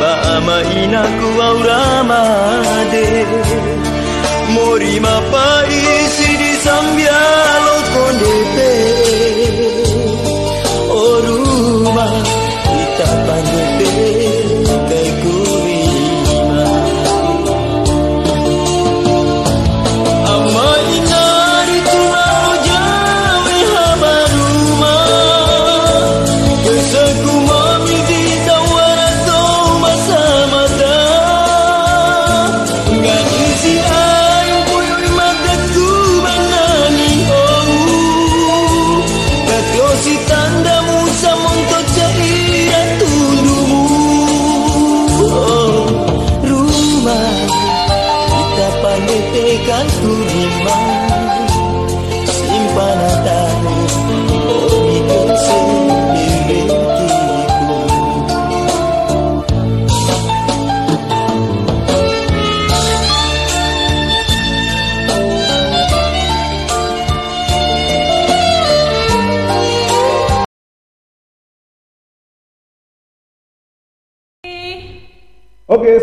Ba ama ina ku aurama de. Morima pa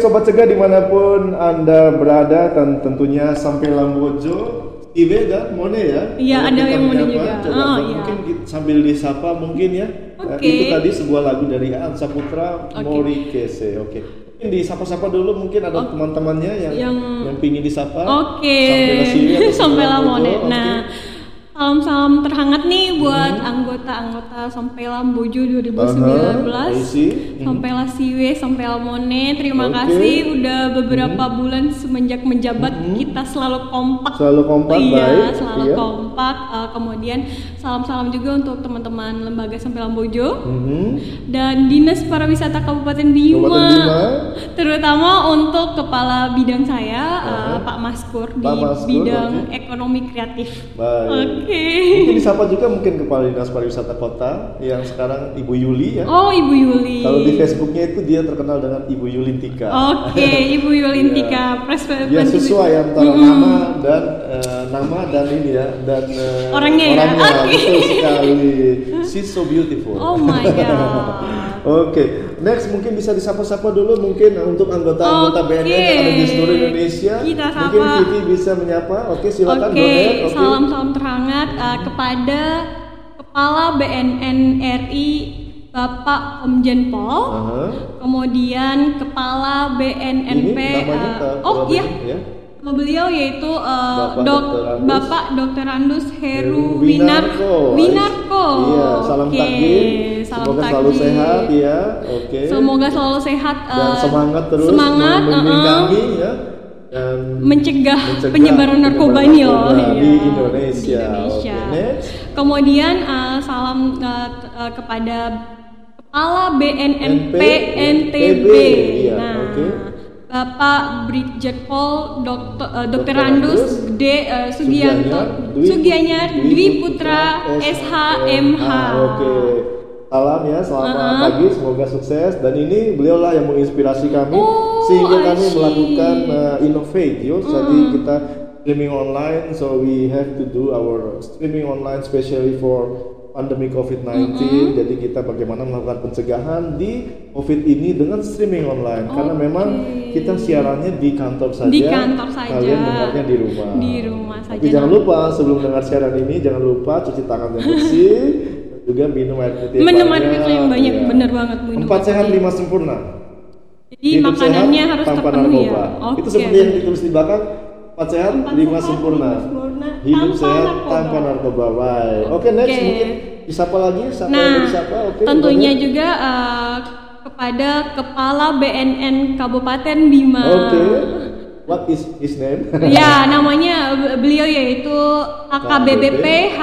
sobat cegah di mana pun anda berada dan tentunya sampai Lambojo, Ibe dan Mone ya. Iya, ada yang Mone juga. Coba Oh, mungkin iya. kita sambil disapa mungkin ya. Nah, Oke. itu tadi sebuah lagu dari Aan Saputra Oke. Mori Kese. Oke. Mungkin disapa-sapa dulu mungkin ada teman-temannya yang Yang- yang pingin disapa. Oke, atau *laughs* sampai lah Lambojo, Mone. oke. Nah, salam-salam terhangat nih buat anggota-anggota sampai Lambojo 2019. Aha, I see. Mhm. Sampai lah Siwe, sampai lah Mone. Terima. Mhm. kasih udah beberapa bulan semenjak menjabat kita selalu kompak. Selalu kompak, iya, baik. selalu Iya. kompak. Uh, kemudian salam-salam juga untuk teman-teman lembaga sampai Lambojo Mhm. dan Dinas Pariwisata Kabupaten Bima, Kabupaten Bima. terutama untuk kepala bidang saya uh, Pak Maskur di Pak Maskur, bidang oke. ekonomi kreatif. Baik. Oke. Mungkin disapa juga mungkin Kepala Dinas Pariwisata Kota yang sekarang Ibu Yuli ya. Oh Ibu Yuli. Kalau di Facebooknya itu dia terkenal dengan Ibu Yulintika. Oke Ibu Yulintika Pres Ya sesuai antara nama dan eh, nama dan ini ya dan eh, Orangnya ya? Oke. betul sekali. She's so beautiful. Oh my *laughs* god. Oke, next mungkin bisa disapa-sapa dulu mungkin untuk anggota-anggota Oke. BNN yang ada di seluruh Indonesia. Kita Mungkin. Vivi bisa menyapa. Oke, silakan Oke, go ahead. Oke. salam-salam terhangat uh, kepada Kepala BNN RI Bapak Komjen Pol. Aha. Kemudian Kepala BNNP Ini uh, Oh iya. Ya? Nama beliau yaitu uh, Bapak Dok Dr. Andus. Bapak Dr. Andus Heru Winarko. Winar Winarko. Iya, salam Oke, takdir. Salam Semoga takdir. selalu sehat ya. Oke. Semoga selalu sehat dan uh, semangat terus semangat uh-uh, kami ya dan mencegah, mencegah penyebaran narkoba ini loh narkoba di Indonesia. di Indonesia. Oke, next. Kemudian uh, salam uh, uh, kepada Kepala BNNP NTB. Iya, Nah, oke. Bapak Brigjen Pol Dr. uh, Dr. Randus Gede uh, Sugianto Sugianyar Dwi Putra SHMH. Ah, Oke. Salam ya, selamat Uh-uh. pagi, semoga sukses. Dan ini beliau lah yang menginspirasi kami Oh, sehingga kami melakukan uh, innovate, yo. Jadi kita streaming online, so we have to do our streaming online especially for pandemi COVID-19. Jadi kita bagaimana melakukan pencegahan di COVID ini dengan streaming online karena memang kita siarannya di kantor saja. Di kantor saja. Kalian dengarnya di rumah. Di rumah saja. Tapi jangan lupa sebelum dengar siaran ini jangan lupa cuci tangan yang bersih. *laughs* juga minum air putih. Minum air putih yang banyak, iya. bener banget minum Empat sehat lima sempurna. Jadi Hidup makanannya sehat harus tanpa terpenuhi ya. Oke. Itu seperti yang ditulis di belakang. Empat sehat, lima sempurna. sempurna, Hidup tanpa sehat narkoba. tanpa narkoba. Baik. Oke, next Oke. mungkin disapa lagi, siapa Nah, yang disapa? Oke. tentunya juga eh, kepada Kepala BNN Kabupaten Bima. Oke. What is his name? Ya, *laughs* namanya beliau yaitu AKBBP H.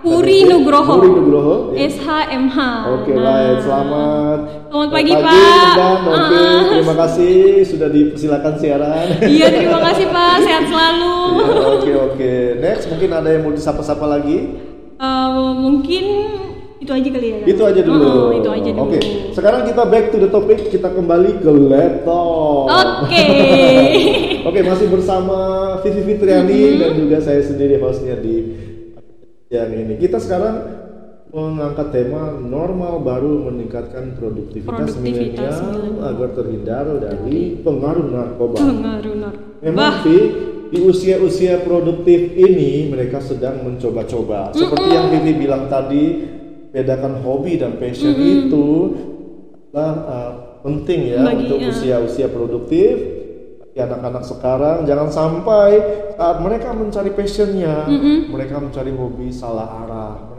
Puri Nugroho. Puri Nugroho, ya. SHMH. Oke, Nah, baik. Selamat. Selamat pagi, Pak. Teman. Oke, Ah. terima kasih sudah dipersilakan siaran. Iya, terima kasih Pak. Sehat selalu. Iya, Oke, oke. Next, mungkin ada yang mau disapa-sapa lagi? Eh, mungkin itu aja kali ya. Kak? Itu aja dulu. Oh, itu aja dulu. Oke, sekarang kita back to the topic. Kita kembali ke laptop. Oke. *laughs* Oke, masih bersama Vivi Fitriani dan juga saya sendiri hostnya di yang ini. Kita sekarang mengangkat tema normal baru meningkatkan produktivitas, Produktivitas milenial agar terhindar dari pengaruh narkoba. Pengaruh nar. Memang Vi, di usia-usia produktif ini mereka sedang mencoba-coba. Seperti yang Vivi bilang tadi, bedakan hobi dan passion itu adalah uh, penting ya Bagi- untuk ya. usia-usia produktif. Anak-anak sekarang jangan sampai saat mereka mencari passionnya, mereka mencari hobi salah arah.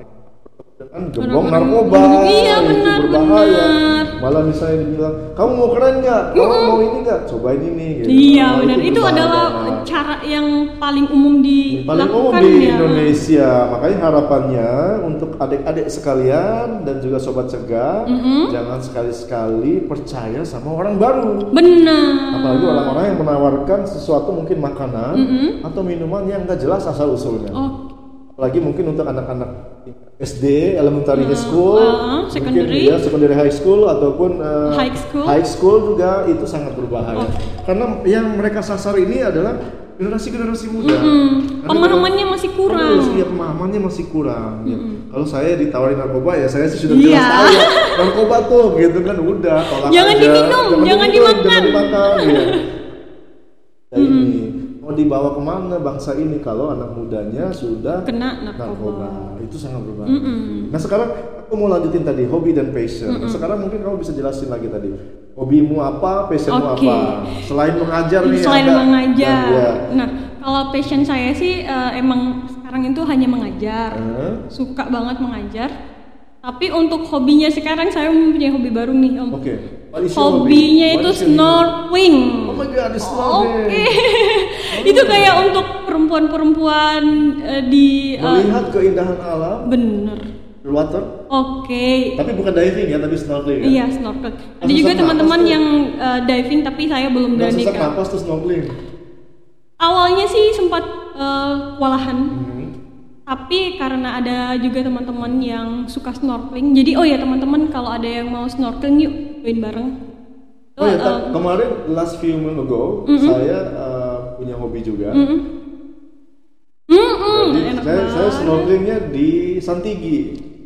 Gembong Benar-benar. narkoba Iya, itu benar, berbahaya. benar. Malah misalnya dibilang, kamu mau keren nggak? Kamu mau ini nggak? Cobain ini. Gitu. Iya Nah, benar. Itu berbahaya. adalah Nah, cara yang paling umum paling umum dilakukan di ya. Indonesia. Makanya harapannya untuk adik-adik sekalian dan juga sobat cegah, jangan sekali-sekali percaya sama orang baru. Benar. Apalagi orang-orang yang menawarkan sesuatu mungkin makanan atau minuman yang nggak jelas asal usulnya. Oh, Apalagi mungkin untuk anak-anak SD, elementary school, uh, secondary. mungkin ya secondary high school ataupun uh, High school. high school juga itu sangat berbahaya. Oh. Karena yang mereka sasar ini adalah generasi-generasi muda. Hmm, Karena pemahamannya masih kurang. Terus, iya, pemahamannya masih kurang. ya. Kalau saya ditawarin narkoba ya saya sudah Iya. jelas tahu ya, narkoba tuh gitu kan udah tolak Jangan aja. diminum, jangan dimakan. jangan dimakan. ya. Nah, ini mau dibawa ke mana bangsa ini kalau anak mudanya sudah Kena narkoba. itu sangat berbahaya. Nah sekarang aku mau lanjutin tadi hobi dan passion. Nah, sekarang mungkin kamu bisa jelasin lagi tadi hobimu apa, passionmu Oke. apa. Selain mengajar nih. Selain ada. mengajar. Nah, ya. Nah, kalau passion saya sih eh, emang sekarang itu hanya mengajar. Eh, Suka banget mengajar. Tapi untuk hobinya sekarang saya mempunyai hobi baru nih, Om. Oke. Your Hobinya hobby? itu snorkeling. Oh my god, it's snorkeling. Oke. *laughs* itu kayak untuk perempuan-perempuan eh, di eh, Melihat keindahan alam, bener. water, Oke. tapi bukan diving ya, tapi snorkeling. ya? Iya, snorkel. Ada juga teman-teman yang eh, diving tapi saya belum berani Kak. napas snorkeling. Awalnya sih sempat eh, kewalahan. Hmm. Tapi karena ada juga teman-teman yang suka snorkeling. Jadi oh ya teman-teman kalau ada yang mau snorkeling yuk join bareng. Oh ya, tak- kemarin last few months ago, saya uh, punya hobi juga. Mm-mm, Jadi enak saya, saya snorkelingnya di Santigi.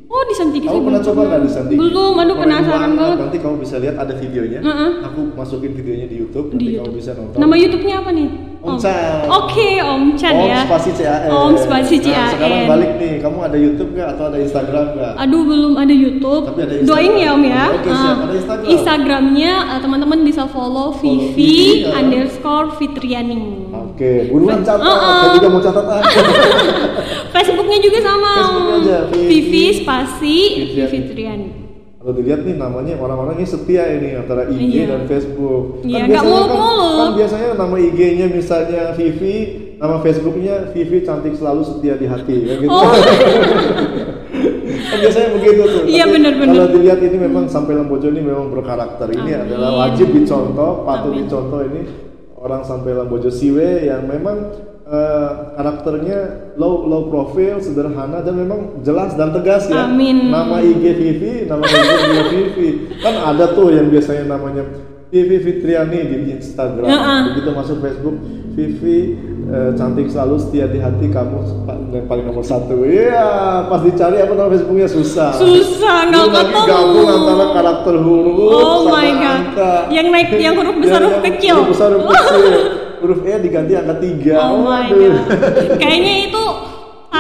Oh di Santigi Kamu pernah coba nggak di Santigi? Belum, aduh penasaran banget. Nanti kamu bisa lihat ada videonya. Heeh. Aku masukin videonya di YouTube. Di Nanti kamu YouTube. bisa nonton. Nama YouTube-nya apa nih? Om Chan. Oke, Om Chan Om ya. spasi CAN. Om spasi Nah, CAN. sekarang balik nih, kamu ada YouTube nggak atau ada Instagram nggak? Aduh belum ada YouTube. Tapi ada Instagram. Doain ya Om ya. Oke, siap. Ah, Ada Instagram. Instagramnya eh, teman-teman bisa follow Vivi Vivi, ya. underscore Fitriani. Oke, buruan catat. Uh-uh. Saya juga mau catat. *laughs* Facebooknya juga sama. Facebooknya aja, Vivi Vivi spasi Fitriani. Fitriani. Kalau dilihat nih namanya orang-orangnya setia ini antara IG Iya. dan Facebook. Iya, kan biasanya kan, muluk-muluk. kan biasanya nama IG-nya misalnya Vivi, nama Facebooknya Vivi cantik selalu setia di hati, ya gitu. Oh. *laughs* kan biasanya begitu tuh. Iya, benar-benar. Kalau dilihat ini memang sampai Lambojo ini memang berkarakter. Ini Amin. adalah wajib dicontoh, patut Amin. dicontoh ini orang sampai Lambojo Siwe yang memang eh, karakternya low low profile, sederhana dan memang jelas dan tegas ya. Amin. Nama IG Vivi, nama juga Vivi. Kan ada tuh yang biasanya namanya Vivi Fitriani di Instagram. Heeh. Begitu masuk Facebook, Vivi eh, cantik selalu setia di hati kamu yang paling nomor satu. Iya, pas dicari apa nama Facebooknya susah. Susah, nggak ketemu. gabung antara karakter huruf Oh sama my God. angka. Yang naik yang huruf besar, huruf kecil. Huruf besar huruf kecil. *laughs* Huruf E diganti angka tiga. Oh my god. Kayaknya itu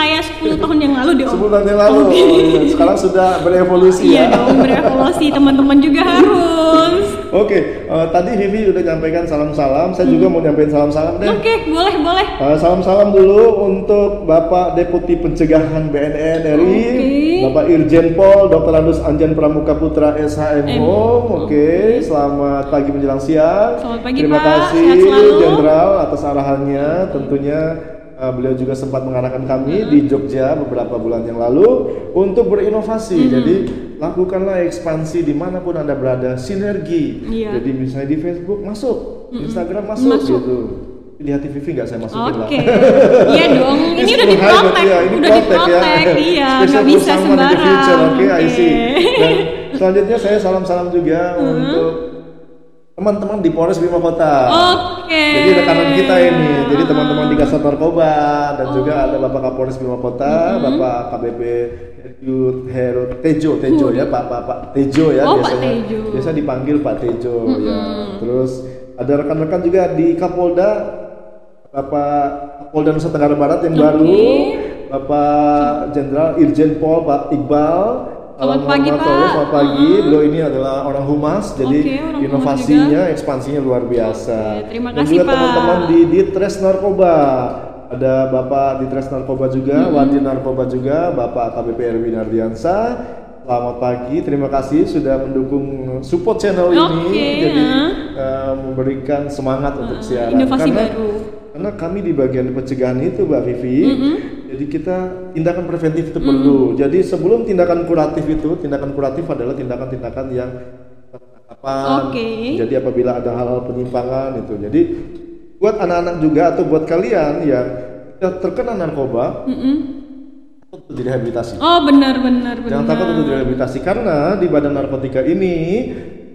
saya 10 tahun yang lalu deh Om. 10 tahun yang lalu. Oh, iya. Sekarang sudah berevolusi Iya ya. dong, berevolusi teman-teman juga harus. Oke, eh, tadi Vivi udah nyampaikan salam-salam. Saya juga mau nyampein salam-salam deh. Hmm. Oke, boleh boleh. Eh, Salam-salam dulu untuk Bapak Deputi Pencegahan BNN RI, Oke. Bapak Irjen Pol Dr. Andus Anjan Pramuka Putra SHM M. Home. Oke, selamat pagi menjelang siang. Selamat pagi, Terima Pak. kasih. Jenderal atas arahannya. Tentunya eh, beliau juga sempat mengarahkan kami Hmm. di Jogja beberapa bulan yang lalu untuk berinovasi. Hmm. Jadi lakukanlah ekspansi di mana pun anda berada, sinergi. Iya. Jadi misalnya di Facebook masuk, Instagram masuk, Masuk. gitu. Di hati Vivi nggak saya masukin lah. Oke. Iya dong, *laughs* ini It's udah diprotek, yeah, ini udah ya. diprotek. Iya, Special nggak bisa sembarang. future, Oke, I see. Oke. Dan selanjutnya saya salam-salam juga untuk teman-teman di Polres Bima Kota. Oke. Jadi rekanan kita ini, jadi teman-teman di Kasat Narkoba dan juga Oh. ada Bapak Kapolres Bima Kota, Bapak KBP Heru Heru Tejo Tejo ya Pak Pak Pak Tejo ya Oh, Pak biasanya. Tejo. Biasa dipanggil Pak Tejo ya. Terus ada rekan-rekan juga di Kapolda Bapak Kapolda Nusa Tenggara Barat yang Oke. baru, Bapak Jenderal Irjen Pol Pak Iqbal. Selamat pagi, Pak. Selamat pagi. Beliau ini adalah orang humas, jadi Oke, orang humas inovasinya, ekspansinya luar biasa. Oke, terima Dan kasih, juga teman-teman di Ditres Narkoba. Ada Bapak Ditres Narkoba juga, Wadi Narkoba juga, Bapak KBP Erwin Ardiansa. Selamat pagi, terima kasih sudah mendukung support channel ini, Oke, jadi ha. eh, memberikan semangat untuk siaran. inovasi karena, baru. Karena kami di bagian pencegahan itu, Mbak Vivi, jadi kita tindakan preventif itu perlu. Jadi sebelum tindakan kuratif itu, tindakan kuratif adalah tindakan-tindakan yang penangkapan. Oke. Jadi apabila ada hal-hal penyimpangan itu. Jadi buat anak-anak juga atau buat kalian yang sudah terkena narkoba, untuk direhabilitasi. Oh, benar benar benar. Jangan takut untuk direhabilitasi karena di Badan Narkotika ini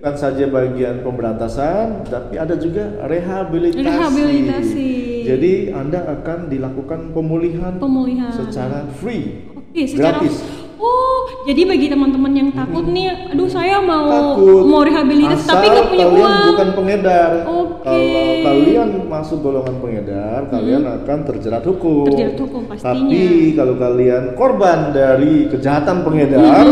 bukan saja bagian pemberantasan, tapi ada juga rehabilitasi. Rehabilitasi. Jadi Anda akan dilakukan pemulihan, Pemulihan. secara free, Oke, secara gratis. Oh, jadi bagi teman-teman yang takut nih, aduh saya mau Takut. mau rehabilitasi Asal tapi nggak punya kalian uang. bukan pengedar. Oke. Kalau kalian masuk golongan pengedar, kalian akan terjerat hukum. Terjerat hukum, pastinya. Tapi kalau kalian korban dari kejahatan pengedar,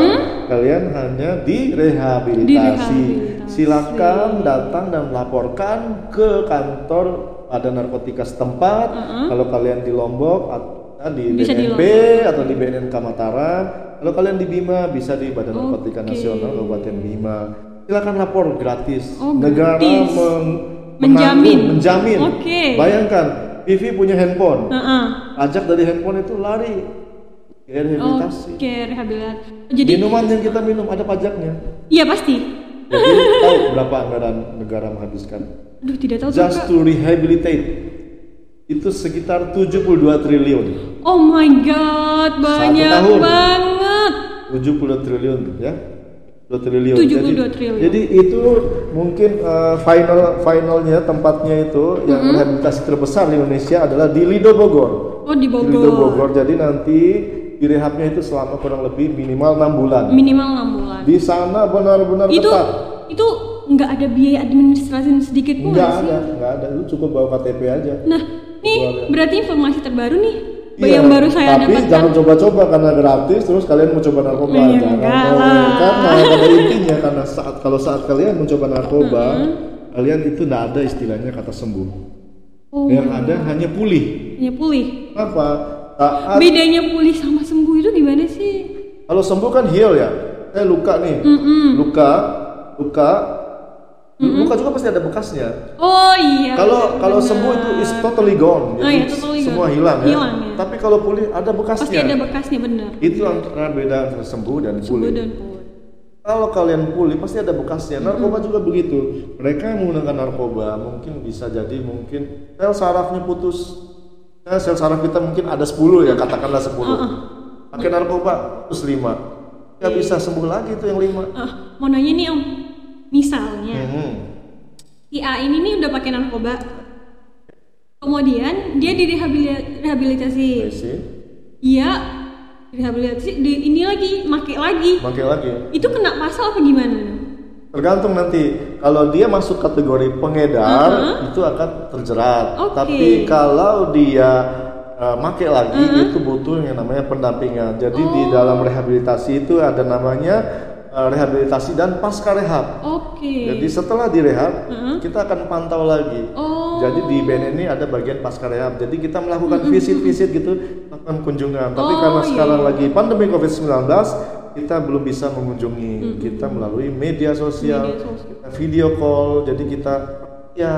kalian hanya direhabilitasi. Direhabilitasi. Silakan datang dan laporkan ke kantor ada narkotika setempat. Kalau kalian di Lombok atau di Bisa di BNP atau di BNN Mataram. Kalau kalian di Bima bisa di Badan Narkotika Oke. Nasional Kabupaten Bima. Silakan lapor gratis. Oh, Negara gratis. meng- Menjamin. menjamin. Oke. Bayangkan, Vivi punya handphone. Heeh. Pajak dari handphone itu lari rehabilitasi. Oke, rehabilitasi. Jadi Minuman yang kita minum ada pajaknya. iya pasti. Jadi tahu berapa anggaran negara menghabiskan? Aduh, tidak tahu Just Kak. to rehabilitate itu sekitar 72 triliun. Oh my god, banyak tahun. banget. 70 triliun ya. 2 triliun. 72 jadi, triliun. Jadi itu mungkin uh, final finalnya tempatnya itu yang Mm-hmm. rehabilitasi terbesar di Indonesia adalah di Lido Bogor. Oh, di Di Bogor. Lido Bogor. Jadi nanti direhabnya itu selama kurang lebih minimal 6 bulan. Minimal 6 bulan. Di sana benar-benar itu ketat. itu nggak ada biaya administrasi sedikit pun Enggak nggak ada, enggak ada. Lu cukup bawa KTP aja. Nah, nih berarti informasi terbaru nih Iya, yang baru saya tapi dapatkan. jangan coba-coba karena gratis terus kalian mau coba narkoba Iya, jangan enggak mau. lah. karena pada intinya karena saat kalau saat kalian mencoba narkoba kalian itu tidak ada istilahnya kata sembuh Oh, yang ada hanya pulih ya pulih. apa saat Bedanya pulih sama sembuh itu gimana sih? kalau sembuh kan heal ya saya luka nih luka luka luka juga pasti ada bekasnya Oh iya. kalau kalau sembuh itu is totally gone Oh jadi iya, totally semua gone. hilang, Hilang, ya ya. tapi kalau pulih ada bekasnya pasti ada bekasnya benar. itu antara beda antara sembuh dan Sembuh pulih dan pulih. Kalau kalian pulih pasti ada bekasnya. Narkoba juga begitu. Mereka yang menggunakan narkoba mungkin bisa jadi mungkin sel sarafnya putus. Ya, sel saraf kita mungkin ada 10 ya katakanlah 10. Pakai narkoba terus 5. Gak bisa sembuh lagi tuh yang 5. Ah, mau nanya nih om, misalnya Hmm. si A ini nih udah pakai narkoba, kemudian dia direhabilitasi, dia direhabilitasi, di, ini lagi, make lagi, pakai lagi. itu kena pasal apa gimana? Tergantung nanti kalau dia masuk kategori pengedar itu akan terjerat. Oke. Tapi kalau dia uh, make lagi itu butuh yang namanya pendampingan. Jadi di dalam rehabilitasi itu ada namanya uh, rehabilitasi dan pasca rehab. Oke. Jadi setelah direhab, kita akan pantau lagi. Oh. Jadi di BNN ini ada bagian pasca rehab. Jadi kita melakukan visit-visit gitu, melakukan kunjungan. Tapi Oh, karena iya. sekarang lagi pandemi COVID-19, kita belum bisa mengunjungi. Kita melalui media sosial, Media sosial. kita video call. Jadi kita ya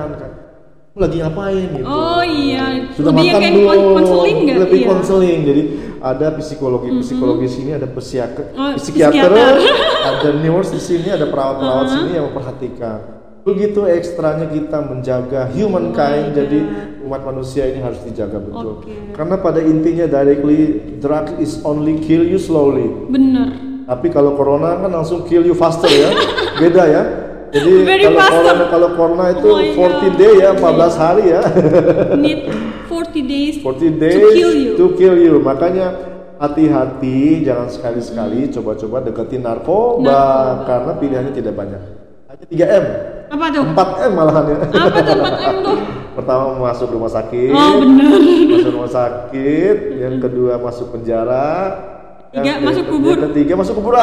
"Kamu lagi ngapain gitu. Oh iya. Sudah Lebih makan kayak belum? kon- konseling nggak? Lebih Iya. konseling. Jadi ada psikologi, psikologi sini ada psikiater, Oh, psikiater, *laughs* ada nurse di sini, ada perawat-perawat sini yang memperhatikan. Begitu ekstranya kita menjaga humankind, jadi umat manusia ini harus dijaga betul. Oke. Karena pada intinya directly drug is only kill you slowly. Bener. Tapi kalau corona kan langsung kill you faster ya. Beda ya. Jadi *laughs* Very kalau faster. corona kalau corona itu Oh my 40 God. day ya, 14 hari ya. *laughs* Need 40 days *laughs* 40 days to kill you. to kill you. Makanya hati-hati, jangan sekali-sekali coba-coba deketin narkoba, Narkoba. karena pilihannya tidak banyak. Hanya 3M, Apa tuh? 4M malahan ya. Apa tuh 4M tuh? Pertama masuk rumah sakit, Oh bener. masuk rumah sakit, yang kedua masuk penjara, Tiga, yang masuk kubur. yang ketiga masuk kuburan.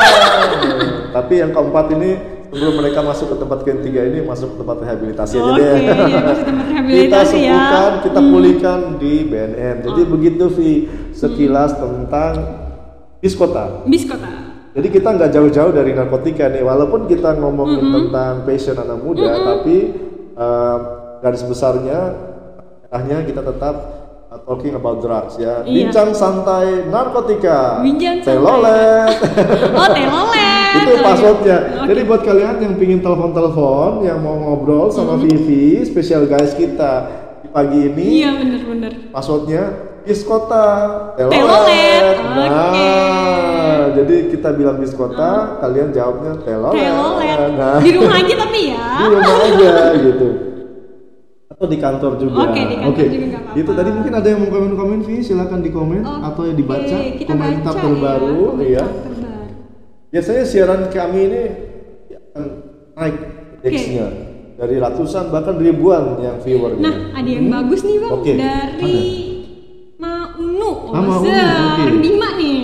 Tapi yang keempat ini sebelum mereka masuk ke tempat ketiga ini masuk ke tempat rehabilitasi aja Oke, deh. ya, tempat *laughs* kita rehabilitasi ya. sembuhkan, kita pulihkan di BNN. Jadi begitu Vi sekilas tentang biskota. Bis kota. Jadi kita nggak jauh-jauh dari narkotika nih, walaupun kita ngomongin tentang passion anak muda, tapi uh, garis besarnya, arahnya kita tetap talking about drugs ya. Iya. Bincang santai narkotika. Bincang santai. Telolet. *laughs* Oh telolet. itu passwordnya. Oke. Jadi buat kalian yang pingin telepon-telepon, yang mau ngobrol sama Vivi, special guys kita di pagi ini, Iya bener-bener. passwordnya biskota telolet. Telolet, Nah, oke. jadi kita bilang biskota, kalian jawabnya telolet. Telolet. Nah, Di rumah aja tapi ya. *laughs* di rumah aja gitu. Atau di kantor juga. Oke, di kantor juga apa-apa. Itu tadi mungkin ada yang mau komen-komen, Vi, silakan di komen atau yang dibaca kita komentar baca terbaru, ya. iya. Komentar terbaru. Biasanya siaran kami ini akan naik indeksnya dari ratusan bahkan ribuan yang viewernya. Nah, ada yang bagus nih bang Oke, dari Maunu. Oh, Ah, Maunu. Bima nih.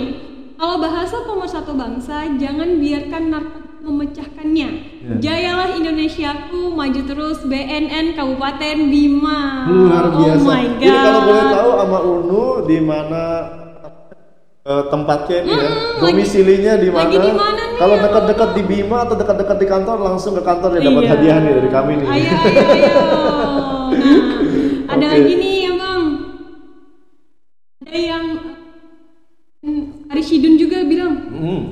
Kalau bahasa pemersatu bangsa, jangan biarkan narkoba memecahkannya. Ya. Jayalah Indonesiaku, maju terus BNN Kabupaten Bima. Luar biasa. Oh my god. Jadi kalau boleh tahu sama Unu di mana eh, tempatnya ini ya, domisilinya di mana? Kalau dekat-dekat di Bima atau dekat-dekat di kantor langsung ke kantor ya dapat Iya. hadiah nih dari kami nih. Ayo, ayo, ayo. *laughs* Nah, ada Oke. lagi nih ya bang. Ada yang hmm, Arishidun juga bilang Hmm.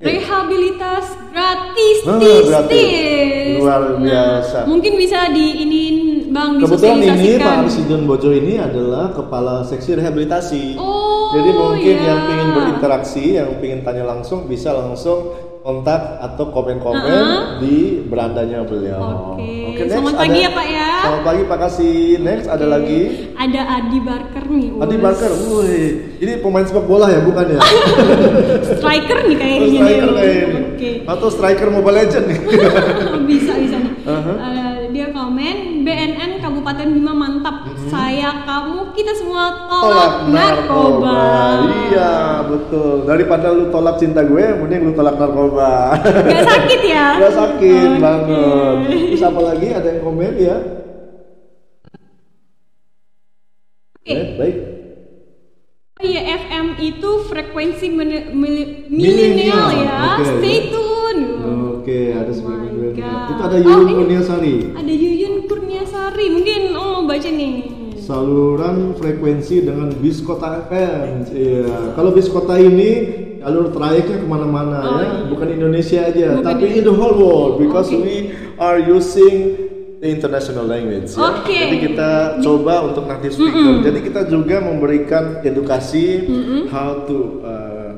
Rehabilitas gratis, Ah, tis, gratis. tis. Luar Nah, biasa. mungkin bisa di ini bang Kebetulan ini Pak. Arsidun Bojo ini adalah kepala seksi rehabilitasi. Oh, Jadi mungkin ya. yang ingin berinteraksi, yang ingin tanya langsung bisa langsung kontak atau komen-komen Uh-huh. di berandanya beliau. Oke. next Selamat ada- pagi ya, Pak, ya. Selamat pagi Pak Kasih. Next ada lagi Ada Adi Barker nih. Adi. Barker. Wih, ini pemain sepak bola ya bukan ya? *laughs* Striker nih Oh, kayaknya. striker nih. Oke. Atau striker Mobile Legend nih. *laughs* bisa bisa nih. Uh-huh. Eh, dia komen BNN Kabupaten Bima mantap. Saya kamu kita semua tolak, narkoba. Iya, betul. Daripada lu tolak cinta gue, mending lu tolak narkoba. Gak sakit ya? *laughs* Gak sakit Oke. banget. Terus apa lagi? Ada yang komen ya? Eh, baik. Oh iya FM itu frekuensi Milenial, ya. oke. Stay tune. Oke, ada Oh sebuah. Itu ada Oh, Yuyun ini- Kurniasari. Ada Yuyun Kurniasari. Mungkin oh baca nih. Saluran frekuensi dengan bis kota FM. Iya. Kalau bis kota ini jalur trayeknya ke mana-mana Oh, ya, iya. bukan Indonesia aja, Bukan tapi ya. in the whole world because Oke. we are using international language. Ya. Oke. Jadi kita coba untuk native speaker. Jadi kita juga memberikan edukasi how to uh,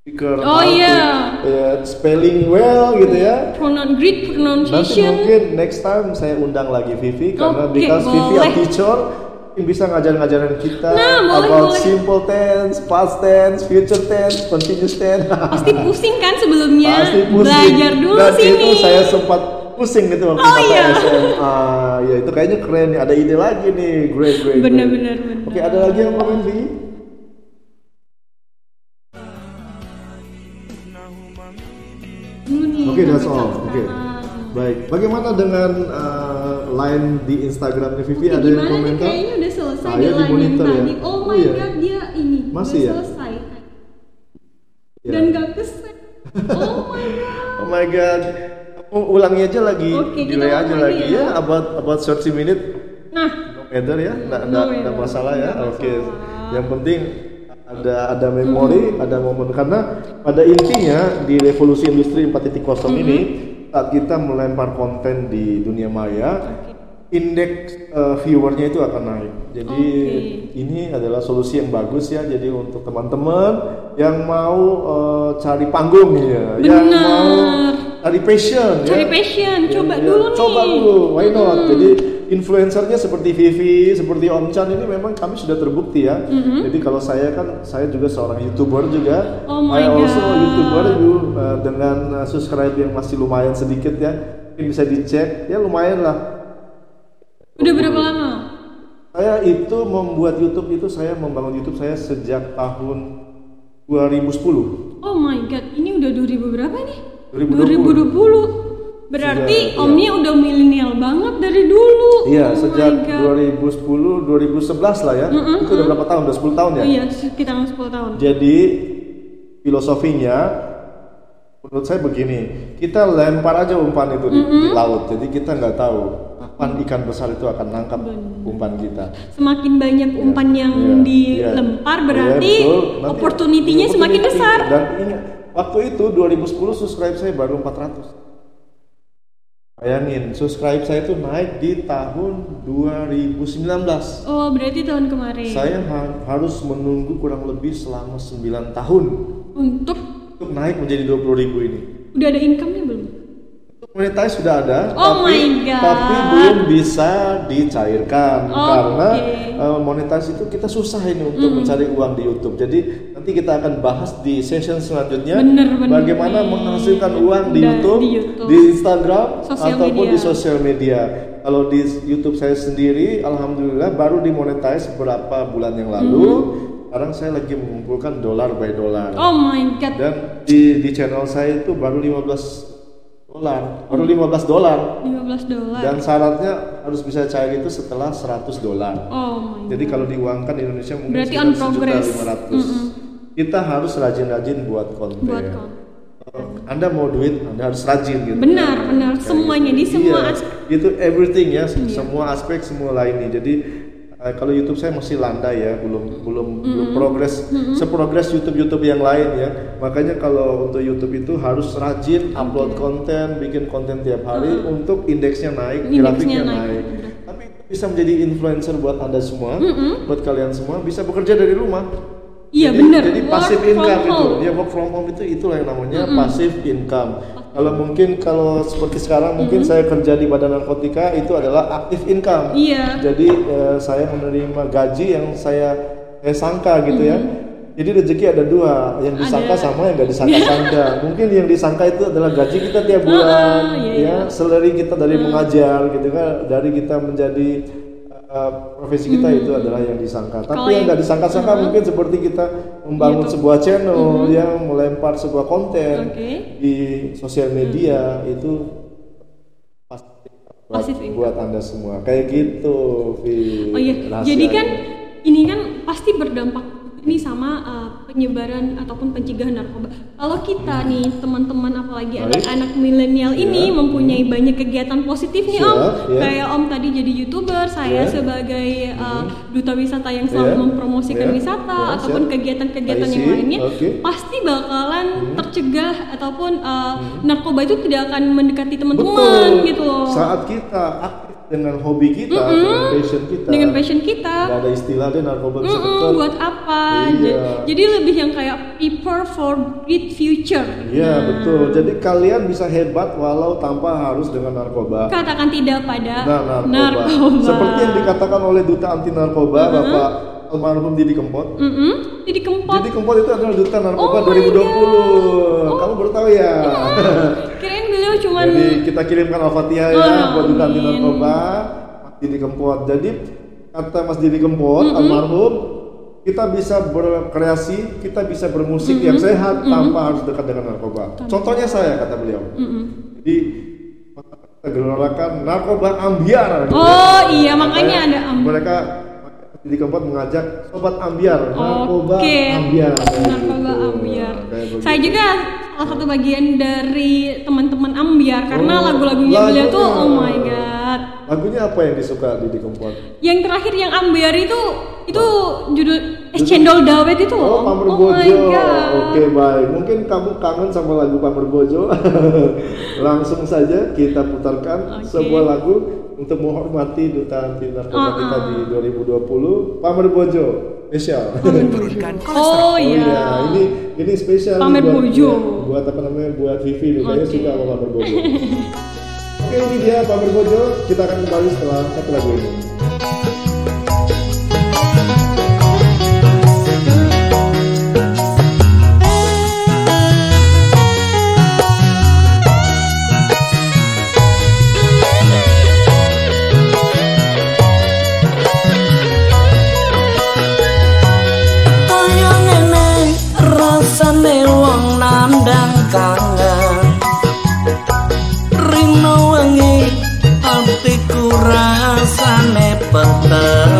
speaker, Oh, how to, iya. uh, spelling well gitu ya. Pronoun Nanti pronunciation. mungkin next time saya undang lagi Vivi karena Oke, because Vivi a boleh. teacher bisa ngajar-ngajarin kita Nah, boleh, about boleh. simple tense, past tense, future tense, continuous tense. Pasti pusing kan sebelumnya. Pasti pusing. Belajar dulu Dan sini. itu saya sempat pusing gitu waktu Oh, iya. SMA. Ya itu kayaknya keren nih. Ada ide lagi nih. Great, great. Bener, great. bener. Oke, ada lagi yang komen nih. Oke, that's sampai all. Oke. Baik. Bagaimana dengan uh, line di Instagramnya Vivi? Oke, ada yang gimana nih? komentar? Kayaknya udah selesai Saya di di line yang monitor ya. tadi. Oh Oh, my iya. god, dia ini Masih udah ya? selesai. Ya. Dan gak keset. *laughs* Oh my god. Oh my god. Oh, ulangi aja lagi. Kita Delay aja lagi ya. ya. About about 30 minute Nah, no matter ya. Nggak No nggak nggak masalah ya. Oke. masalah. Yang penting ada ada memori, ada momen karena pada intinya di revolusi industri 4.0 ini saat kita melempar konten di dunia maya, indeks uh, viewernya itu akan naik. Jadi Oke. ini adalah solusi yang bagus ya. Jadi untuk teman-teman yang mau uh, cari panggung ya, yang Benar. mau cari passion Cari ya. passion, Ya, coba ya, dulu nih. Coba dulu, why not? Jadi influencernya seperti Vivi, seperti Om Chan ini memang kami sudah terbukti ya. Jadi kalau saya kan saya juga seorang youtuber juga. Oh my I also God. youtuber you, uh, dengan uh, subscribe yang masih lumayan sedikit ya. Mungkin bisa dicek ya lumayan lah. udah berapa lama? Saya itu membuat YouTube itu saya membangun YouTube saya sejak tahun 2010. Oh my god, ini udah 2000 berapa nih? 2020. 2020. Berarti Sudah, omnya udah milenial banget dari dulu. Iya, oh sejak my God. 2010, 2011 lah ya. Itu udah berapa tahun? Udah 10 tahun ya? Oh iya, sekitar 10 tahun. Jadi filosofinya menurut saya begini, kita lempar aja umpan itu di, di laut. Jadi kita nggak tahu kapan ikan besar itu akan nangkap umpan kita. Semakin banyak umpan yang Iya, iya. dilempar Iya, berarti. Nanti opportunity-nya semakin besar. Dan ingat, waktu itu 2010 subscribe saya baru 400. Bayangin, subscribe saya itu naik di tahun 2019. Oh, berarti tahun kemarin. Saya ha- harus menunggu kurang lebih selama 9 tahun Untuk untuk naik menjadi 20 ribu ini. udah ada income-nya belum? Monetize sudah ada, Oh tapi, my God. tapi belum bisa dicairkan Oke. karena uh, monetize itu kita susah ini untuk mencari uang di YouTube. Jadi nanti kita akan bahas di session selanjutnya Bener, bener bagaimana nih. menghasilkan uang di YouTube, di YouTube. di Instagram Sosial ataupun media. di sosial media. Kalau di YouTube saya sendiri, alhamdulillah baru dimonetize beberapa bulan yang lalu. Sekarang saya lagi mengumpulkan dolar by dolar. Oh my god. Dan di di channel saya itu baru 15 dolar, baru 15 dolar. 15 dolar. Dan syaratnya harus bisa cair itu setelah 100 dolar. Oh my Jadi kalau diuangkan di Indonesia mungkin Berarti on progress. 1.500. Kita harus rajin-rajin buat konten. buat konten. Kalau Anda mau duit, Anda harus rajin gitu. Benar, benar. Kayak Semuanya, gitu. di semua Iya, aspek. Itu everything ya, semua aspek semua lainnya. Jadi eh, kalau YouTube saya masih landai ya, belum belum belum progres seprogres YouTube YouTube yang lain ya. Makanya kalau untuk YouTube itu harus rajin upload konten, bikin konten tiap hari untuk indeksnya naik, Indeksnya grafiknya naik, naik. Tapi itu bisa menjadi influencer buat anda semua, buat kalian semua bisa bekerja dari rumah. Iya, Jadi- benar. Jadi passive from income itu, home. ya work from home itu itulah yang namanya passive income. Kalau mungkin kalau seperti sekarang mungkin saya kerja di badan narkotika itu adalah active income. Iya. Jadi eh, saya menerima gaji yang saya saya sangka gitu ya. Jadi rezeki ada dua, yang disangka Ada. sama yang nggak disangka-sangka. *laughs* Mungkin yang disangka itu adalah gaji kita tiap bulan, iya, ya, iya. salary kita dari mengajar gitu kan, dari kita menjadi uh, profesi kita itu adalah yang disangka. Tapi yang nggak disangka-sangka mungkin seperti kita membangun YouTube. sebuah channel yang melempar sebuah konten Oke. di sosial media itu pasti buat, buat anda semua kayak gitu. Vi. Oh iya, jadi kan ini kan pasti berdampak ini sama uh, penyebaran ataupun pencegahan narkoba. Kalau kita nih teman-teman apalagi anak-anak milenial ini Iya. mempunyai banyak kegiatan positif nih Siap, Om. iya. Kayak Om tadi jadi youtuber, saya Iya. sebagai uh, duta wisata yang selalu Iya. mempromosikan Iya. wisata Iya, ataupun kegiatan-kegiatan yang lainnya, Oke. pasti bakalan Hmm. tercegah ataupun uh, narkoba itu tidak akan mendekati teman-teman gitu loh. Saat kita aktif dengan hobi kita, dengan passion kita, Dengan passion kita. nggak ada istilah deh narkoba bisa Mm-mm, dekat. buat apa? Iya. Ja- Jadi lebih yang kayak prepare for great future. Iya Nah, betul. Jadi kalian bisa hebat walau tanpa harus dengan narkoba. Katakan tidak pada Nah, narkoba. narkoba. Seperti yang dikatakan oleh duta anti narkoba Bapak almarhum Didi Kempot. Mm-mm, Jadi kempot. Didi Kempot itu adalah duta narkoba Oh my 2020. Kamu baru tahu ya? *laughs* cuman Jadi kita kirimkan Al-Fatihah ya Oh, buat duta anti narkoba Mas Didi Kempot. Jadi kata Mas Didi Kempot almarhum kita bisa berkreasi, kita bisa bermusik yang sehat tanpa harus dekat dengan narkoba. Contohnya saya kata beliau. Jadi kita gelontorkan narkoba ambiar. gitu ya. Oh, iya, makanya ada am- Mereka Didi Kempot mengajak sobat ambiar, narkoba Oke, ambiar. narkoba gitu. ambiar. Saya juga salah satu bagian dari teman-teman ambiar karena Oh, lagu-lagunya beliau tuh oh my god. Lagunya apa yang disuka Didi Kempot? Yang terakhir yang ambiar itu itu judul es cendol dawet itu Oh. Pamer oh my Bojo. god. Oke, baik. Mungkin kamu kangen sama lagu Pamer Bojo. *laughs* Langsung saja kita putarkan Oke. sebuah lagu untuk menghormati duta anti narkoba Uh-uh. kita di 2020. Pamer Bojo. Spesial. *laughs* Oh iya. ini ini spesial Pamer buat, Bojo. Buat, buat apa namanya? Buat Vivi nih. Kayaknya Oke. suka sama Pamer Bojo. Oke, ini dia Pamer Bojo. Kita akan kembali setelah satu lagu ini. Rasane peteng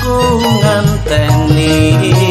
aku nganteni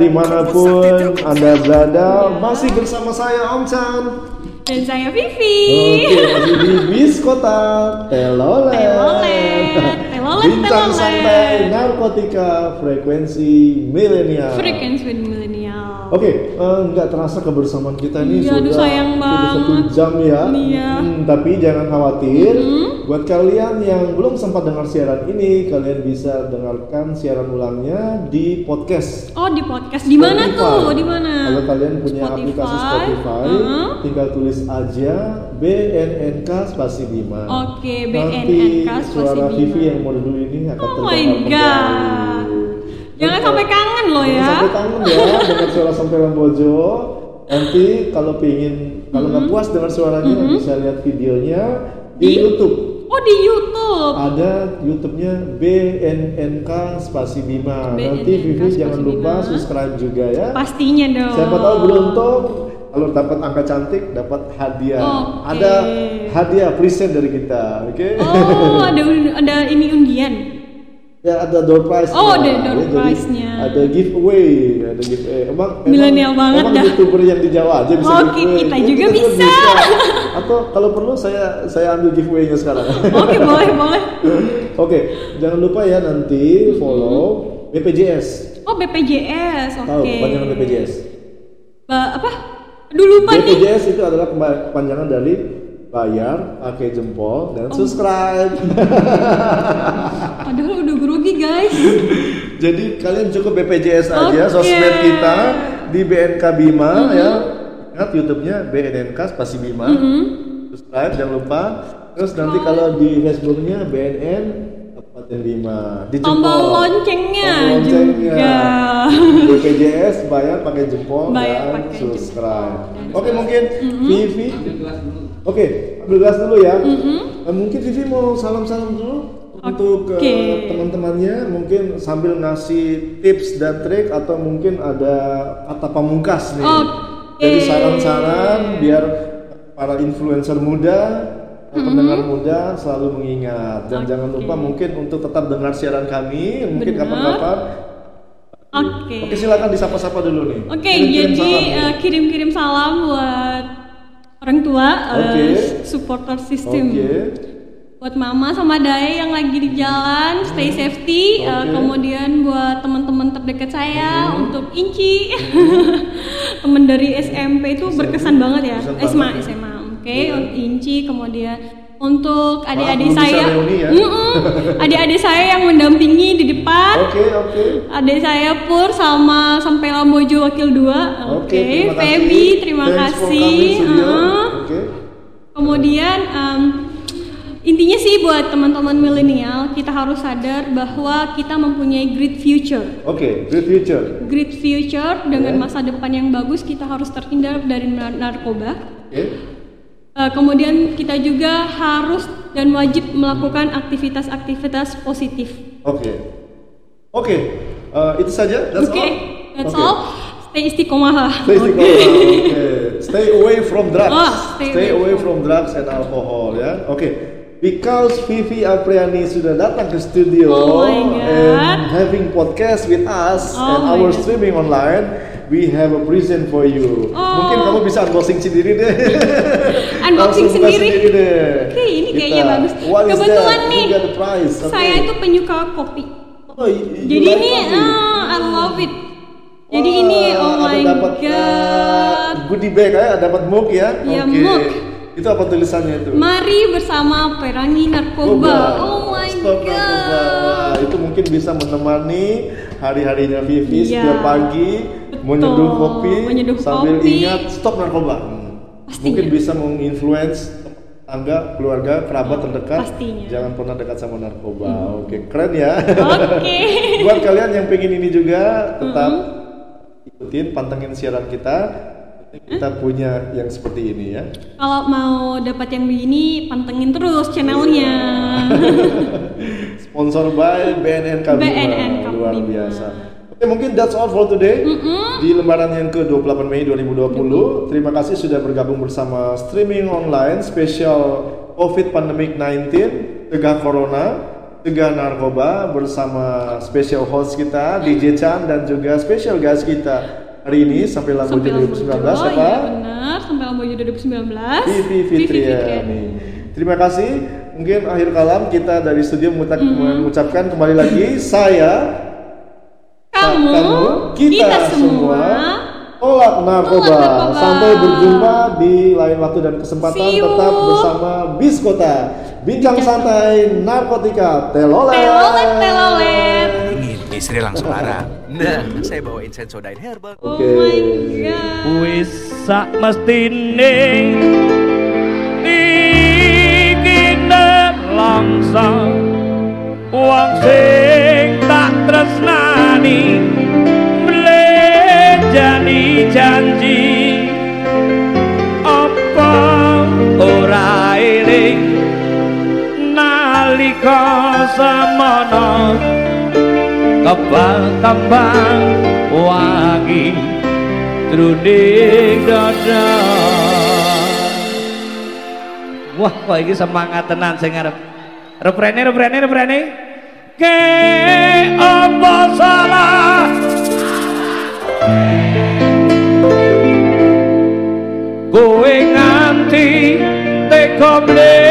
di mana pun Anda berada Masih bersama saya Om Chan. Dan saya Vivi. Oke, masih di bis kota. Telolet. Telolet, Bincang Telolet. santai narkotika frekuensi milenial Frequency with Millennial. Oke, eh, nggak terasa kebersamaan kita ini Iya, aduh, sudah, sayang sudah satu jam ya. Iya. Hmm, tapi jangan khawatir, buat kalian yang belum sempat dengar siaran ini, kalian bisa dengarkan siaran ulangnya di podcast. Oh di podcast di mana tuh? Di mana? Kalau kalian punya Spotify. aplikasi Spotify, Uh-huh. tinggal tulis aja BNNK spasi Bima. Oke, Nanti BNNK spasi suara Bima. Vivi yang mau dulu ini akan Oh my god. Jangan sampai kangen loh Jangan ya. Sampai kangen ya *laughs* dengan suara sampai Lambojo. Nanti kalau pingin kalau nggak puas dengan suaranya bisa lihat videonya di, Di? YouTube. Oh di YouTube. Ada YouTube-nya BNNK Spasi Bima. Nanti BNNK Vivi Spasi jangan lupa Bima. subscribe juga ya. Pastinya dong. Siapa tahu beruntung kalau dapat angka cantik dapat hadiah. Oke. Ada hadiah present dari kita, oke? Oh ada ada ini undian. Ya ada door prize. Oh, ada door prize-nya. Ada giveaway, ada giveaway. Emang Milenial banget emang dah. youtuber yang di Jawa aja bisa Oke, giveaway. kita Ya, juga bisa. Atau kalau perlu saya saya ambil giveaway-nya sekarang. Oke boleh boleh. Oke, jangan lupa ya nanti follow BPJS. Oh BPJS oke. Tahu panjangan BPJS? Ba- apa? Aduh lupa nih. BPJS itu adalah kema- panjangan dari bayar, pakai jempol, Oh. dan subscribe. *laughs* Padahal udah grogi guys. *laughs* Jadi kalian cukup BPJS aja Oke. sosmed kita di BNK Bima ya. Ingat YouTube-nya BNNK spasi Bima. Subscribe jangan lupa. Terus nanti kalau di Facebook-nya BNN Kabupaten Bima. Di Tombol loncengnya Tombol loncengnya. juga. *laughs* BPJS bayar pakai jempol Bayar dan pakai subscribe. jempol dan Oke mungkin Vivi. Oke, ambil gelas dulu ya. Eh, mungkin Vivi mau salam-salam dulu untuk ke Oke. teman-temannya mungkin sambil ngasih tips dan trik atau mungkin ada kata pamungkas nih. Oke. Jadi saran-saran biar para influencer muda, pendengar muda selalu mengingat dan Oke. jangan lupa mungkin untuk tetap dengar siaran kami mungkin kapan-kapan. Oke. Oke silakan disapa-sapa dulu nih. Oke, Kirim-kirim jadi salam eh, kirim-kirim salam buat orang tua, eh, Oke. supporter system. Oke. Buat mama sama daya yang lagi di jalan, stay safety. eh, Oke. kemudian buat teman-teman terdekat saya untuk Inci, *laughs* temen dari SMP itu berkesan banget ya. SMA, banget. SMA. Oke, Iya. untuk Inci, kemudian untuk adik-adik saya, ya. Adik-adik saya yang mendampingi di depan. Oke oke. Adik saya Pur sama sampai Lambojo Wakil 2. Oke. Feby, terima Thanks kasih. Oke. Kemudian em, intinya sih buat teman-teman milenial, kita harus sadar bahwa kita mempunyai great future. Oke, good future. Great future dengan Ya. masa depan yang bagus, kita harus terhindar dari nar- narkoba. Oke. Eh, kemudian kita juga harus dan wajib melakukan aktivitas-aktivitas positif. Oke. Oke. Eh, itu saja. That's Oke, all. that's Oke. all. Stay istiqomah. Stay istiqomah. Oke. Stay away from drugs. Oh, stay, stay away away from drugs and alcohol ya. Oke. Because Vivi Apriani sudah datang ke studio Oh and having podcast with us Oh and our God. streaming online, we have a present for you. Oh. Mungkin kamu bisa unboxing sendiri deh. *laughs* Unboxing buka sendiri. deh. Oke, ini kayaknya Kita. bagus. What Kebetulan nih, prize. Oke. Saya itu penyuka kopi. Oh, Jadi like ini, coffee? ah, I love it. Jadi Wah, ini, oh my dapat, god. eh, goodie bag ya, dapat mug ya. Iya, Oke. mug. Itu apa tulisannya itu? Mari bersama perangi narkoba. Oh my Stop narkoba. God. itu mungkin bisa menemani hari-harinya Vivi Iya. setiap pagi menyeduh kopi menyeduh sambil kopi. ingat stop narkoba. Hmm. Pastinya. Mungkin bisa menginfluence tangga, keluarga, kerabat terdekat. Pastinya. Hmm. Jangan pernah dekat sama narkoba. Oke, keren ya. Oke. *laughs* Buat kalian yang pengen ini juga tetap ikutin pantengin siaran kita. Kita punya yang seperti ini ya. Kalau mau dapat yang begini, pantengin terus channelnya. *laughs* Sponsor by BNN Kabima. BNN Luar biasa. Oke, mungkin that's all for today. Di lembaran yang ke-28 Mei 2020. Terima kasih sudah bergabung bersama streaming online spesial COVID Pandemic 19 Tegah Corona. Cegah Narkoba bersama special host kita DJ Chan dan juga special guest kita hari ini sampai Lamborghini 2019 oh, apa? iya benar, sampai Lamborghini 2019. Vivi Fitriani. Terima kasih. Mungkin akhir kalam kita dari studio mengucap- mengucapkan kembali lagi saya Kamu, kita, kita semua semua, tolak narkoba. Sampai berjumpa di lain waktu dan kesempatan tetap bersama Biskota. Bincang santai narkotika telolet. Telolet, telolet. Ingin istri langsung marah. Nah, saya bawain sensodyne herbal. Oh Oke. my god. Wis sak mestine iki nelongso wong sing tresnani mlejani janji. Apa ora eling nalika semono kebal kembang wangi Trunding dada. Wah kok ini semangat tenan sing ngarep. Reprene, reprene, reprene Ke apa salah? Kowe nganti teko mle